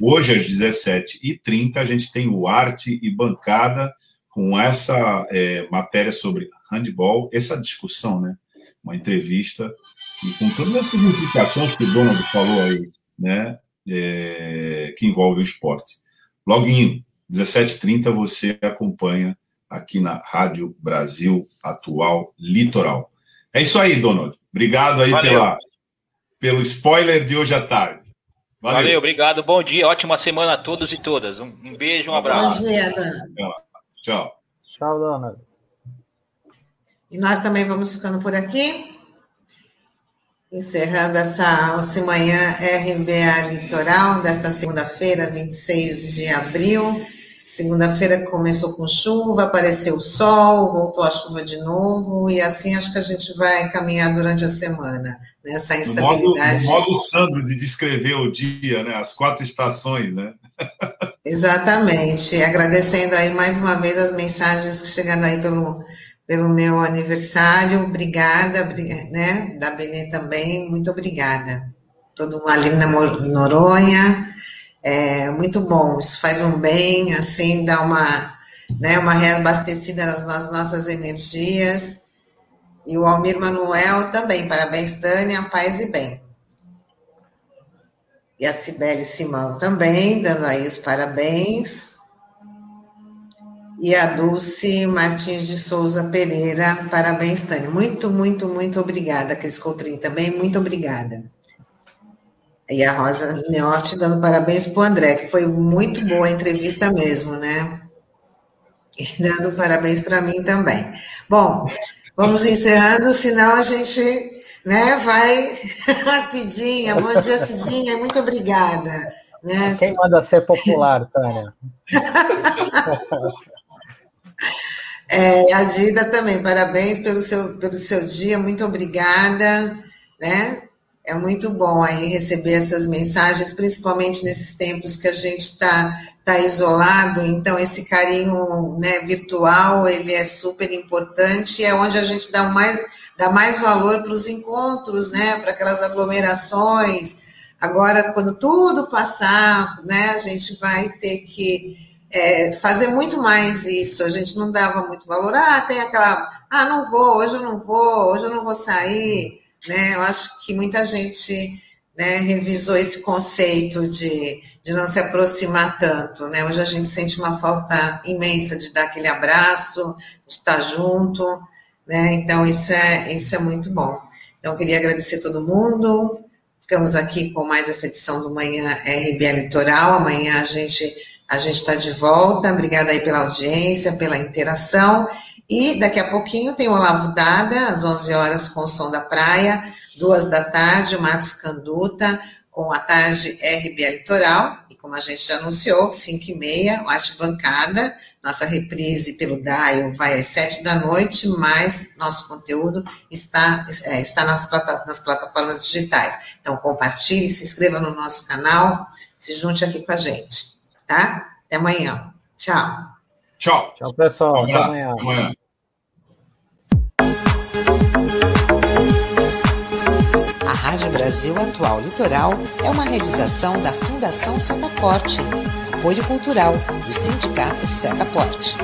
Speaker 3: hoje às 17h30, a gente tem o Arte e Bancada com essa é, matéria sobre handball, essa discussão, né? Uma entrevista, e com todas essas implicações que o Donald falou aí, né? é, que envolve o esporte. Loguinho, 17h30, você acompanha aqui na Rádio Brasil Atual Litoral. É isso aí, Donald. Obrigado aí pela, pelo spoiler de hoje à tarde.
Speaker 6: Valeu. Valeu. obrigado. Bom dia, ótima semana a todos e todas. Um, um beijo, um abraço.
Speaker 1: Bom dia, Donald.
Speaker 3: Tchau.
Speaker 2: Tchau, Donald.
Speaker 1: E nós também vamos ficando por aqui. Encerrando essa manhã RBA Litoral desta segunda-feira, 26 de abril. Segunda-feira começou com chuva, apareceu o sol, voltou a chuva de novo, e assim acho que a gente vai caminhar durante a semana, nessa instabilidade.
Speaker 3: No modo, modo Sandro de descrever o dia, né? As quatro estações, né?
Speaker 1: Exatamente. Agradecendo aí mais uma vez as mensagens que chegando aí pelo pelo meu aniversário, obrigada, né, da Benê também, muito obrigada. Todo mundo ali na Noronha, é muito bom, isso faz um bem, assim, dá uma, né, uma reabastecida nas nossas energias. E o Almir Manuel também, parabéns, Tânia, paz e bem. E a Cibele Simão também, dando aí os parabéns e a Dulce Martins de Souza Pereira. Parabéns, Tânia. Muito, muito, muito obrigada. Cris Coutrin também, muito obrigada. E a Rosa Neorte dando parabéns para o André, que foi muito boa a entrevista mesmo, né? E dando parabéns para mim também. Bom, vamos encerrando, senão a gente né, vai. A Cidinha, bom dia, Cidinha, muito obrigada. Né?
Speaker 2: Quem manda ser popular, Tânia?
Speaker 1: É, a Gida também, parabéns pelo seu, pelo seu dia, muito obrigada, né? É muito bom aí receber essas mensagens, principalmente nesses tempos que a gente está tá isolado, então esse carinho né, virtual, ele é super importante, é onde a gente dá mais, dá mais valor para os encontros, né, para aquelas aglomerações. Agora, quando tudo passar, né, a gente vai ter que é, fazer muito mais isso. A gente não dava muito valor. Ah, tem aquela. Ah, não vou, hoje eu não vou, hoje eu não vou sair. Né? Eu acho que muita gente né, revisou esse conceito de, de não se aproximar tanto, né? Hoje a gente sente uma falta imensa de dar aquele abraço, de estar junto, né? Então isso é, isso é muito bom. Então eu queria agradecer todo mundo. Ficamos aqui com mais essa edição do Manhã RBA Litoral. Amanhã a gente a gente está de volta. Obrigada aí pela audiência, pela interação. E daqui a pouquinho tem o Olavo Dada, às 11 horas, com o Som da Praia. Duas da tarde, o Marcos Canduta, com a tarde RBA Litoral. E como a gente já anunciou, 5 e meia, o Bancada. Nossa reprise pelo DAIO vai às 7 da noite, mas nosso conteúdo está, é, está nas, nas plataformas digitais. Então, compartilhe, se inscreva no nosso canal, se junte aqui com a gente tá? Até amanhã. Tchau.
Speaker 3: Tchau.
Speaker 2: Tchau, pessoal. Um Até amanhã. Até amanhã.
Speaker 1: A Rádio Brasil Atual Litoral é uma realização da Fundação Setaporte, apoio cultural do Sindicato Setaporte.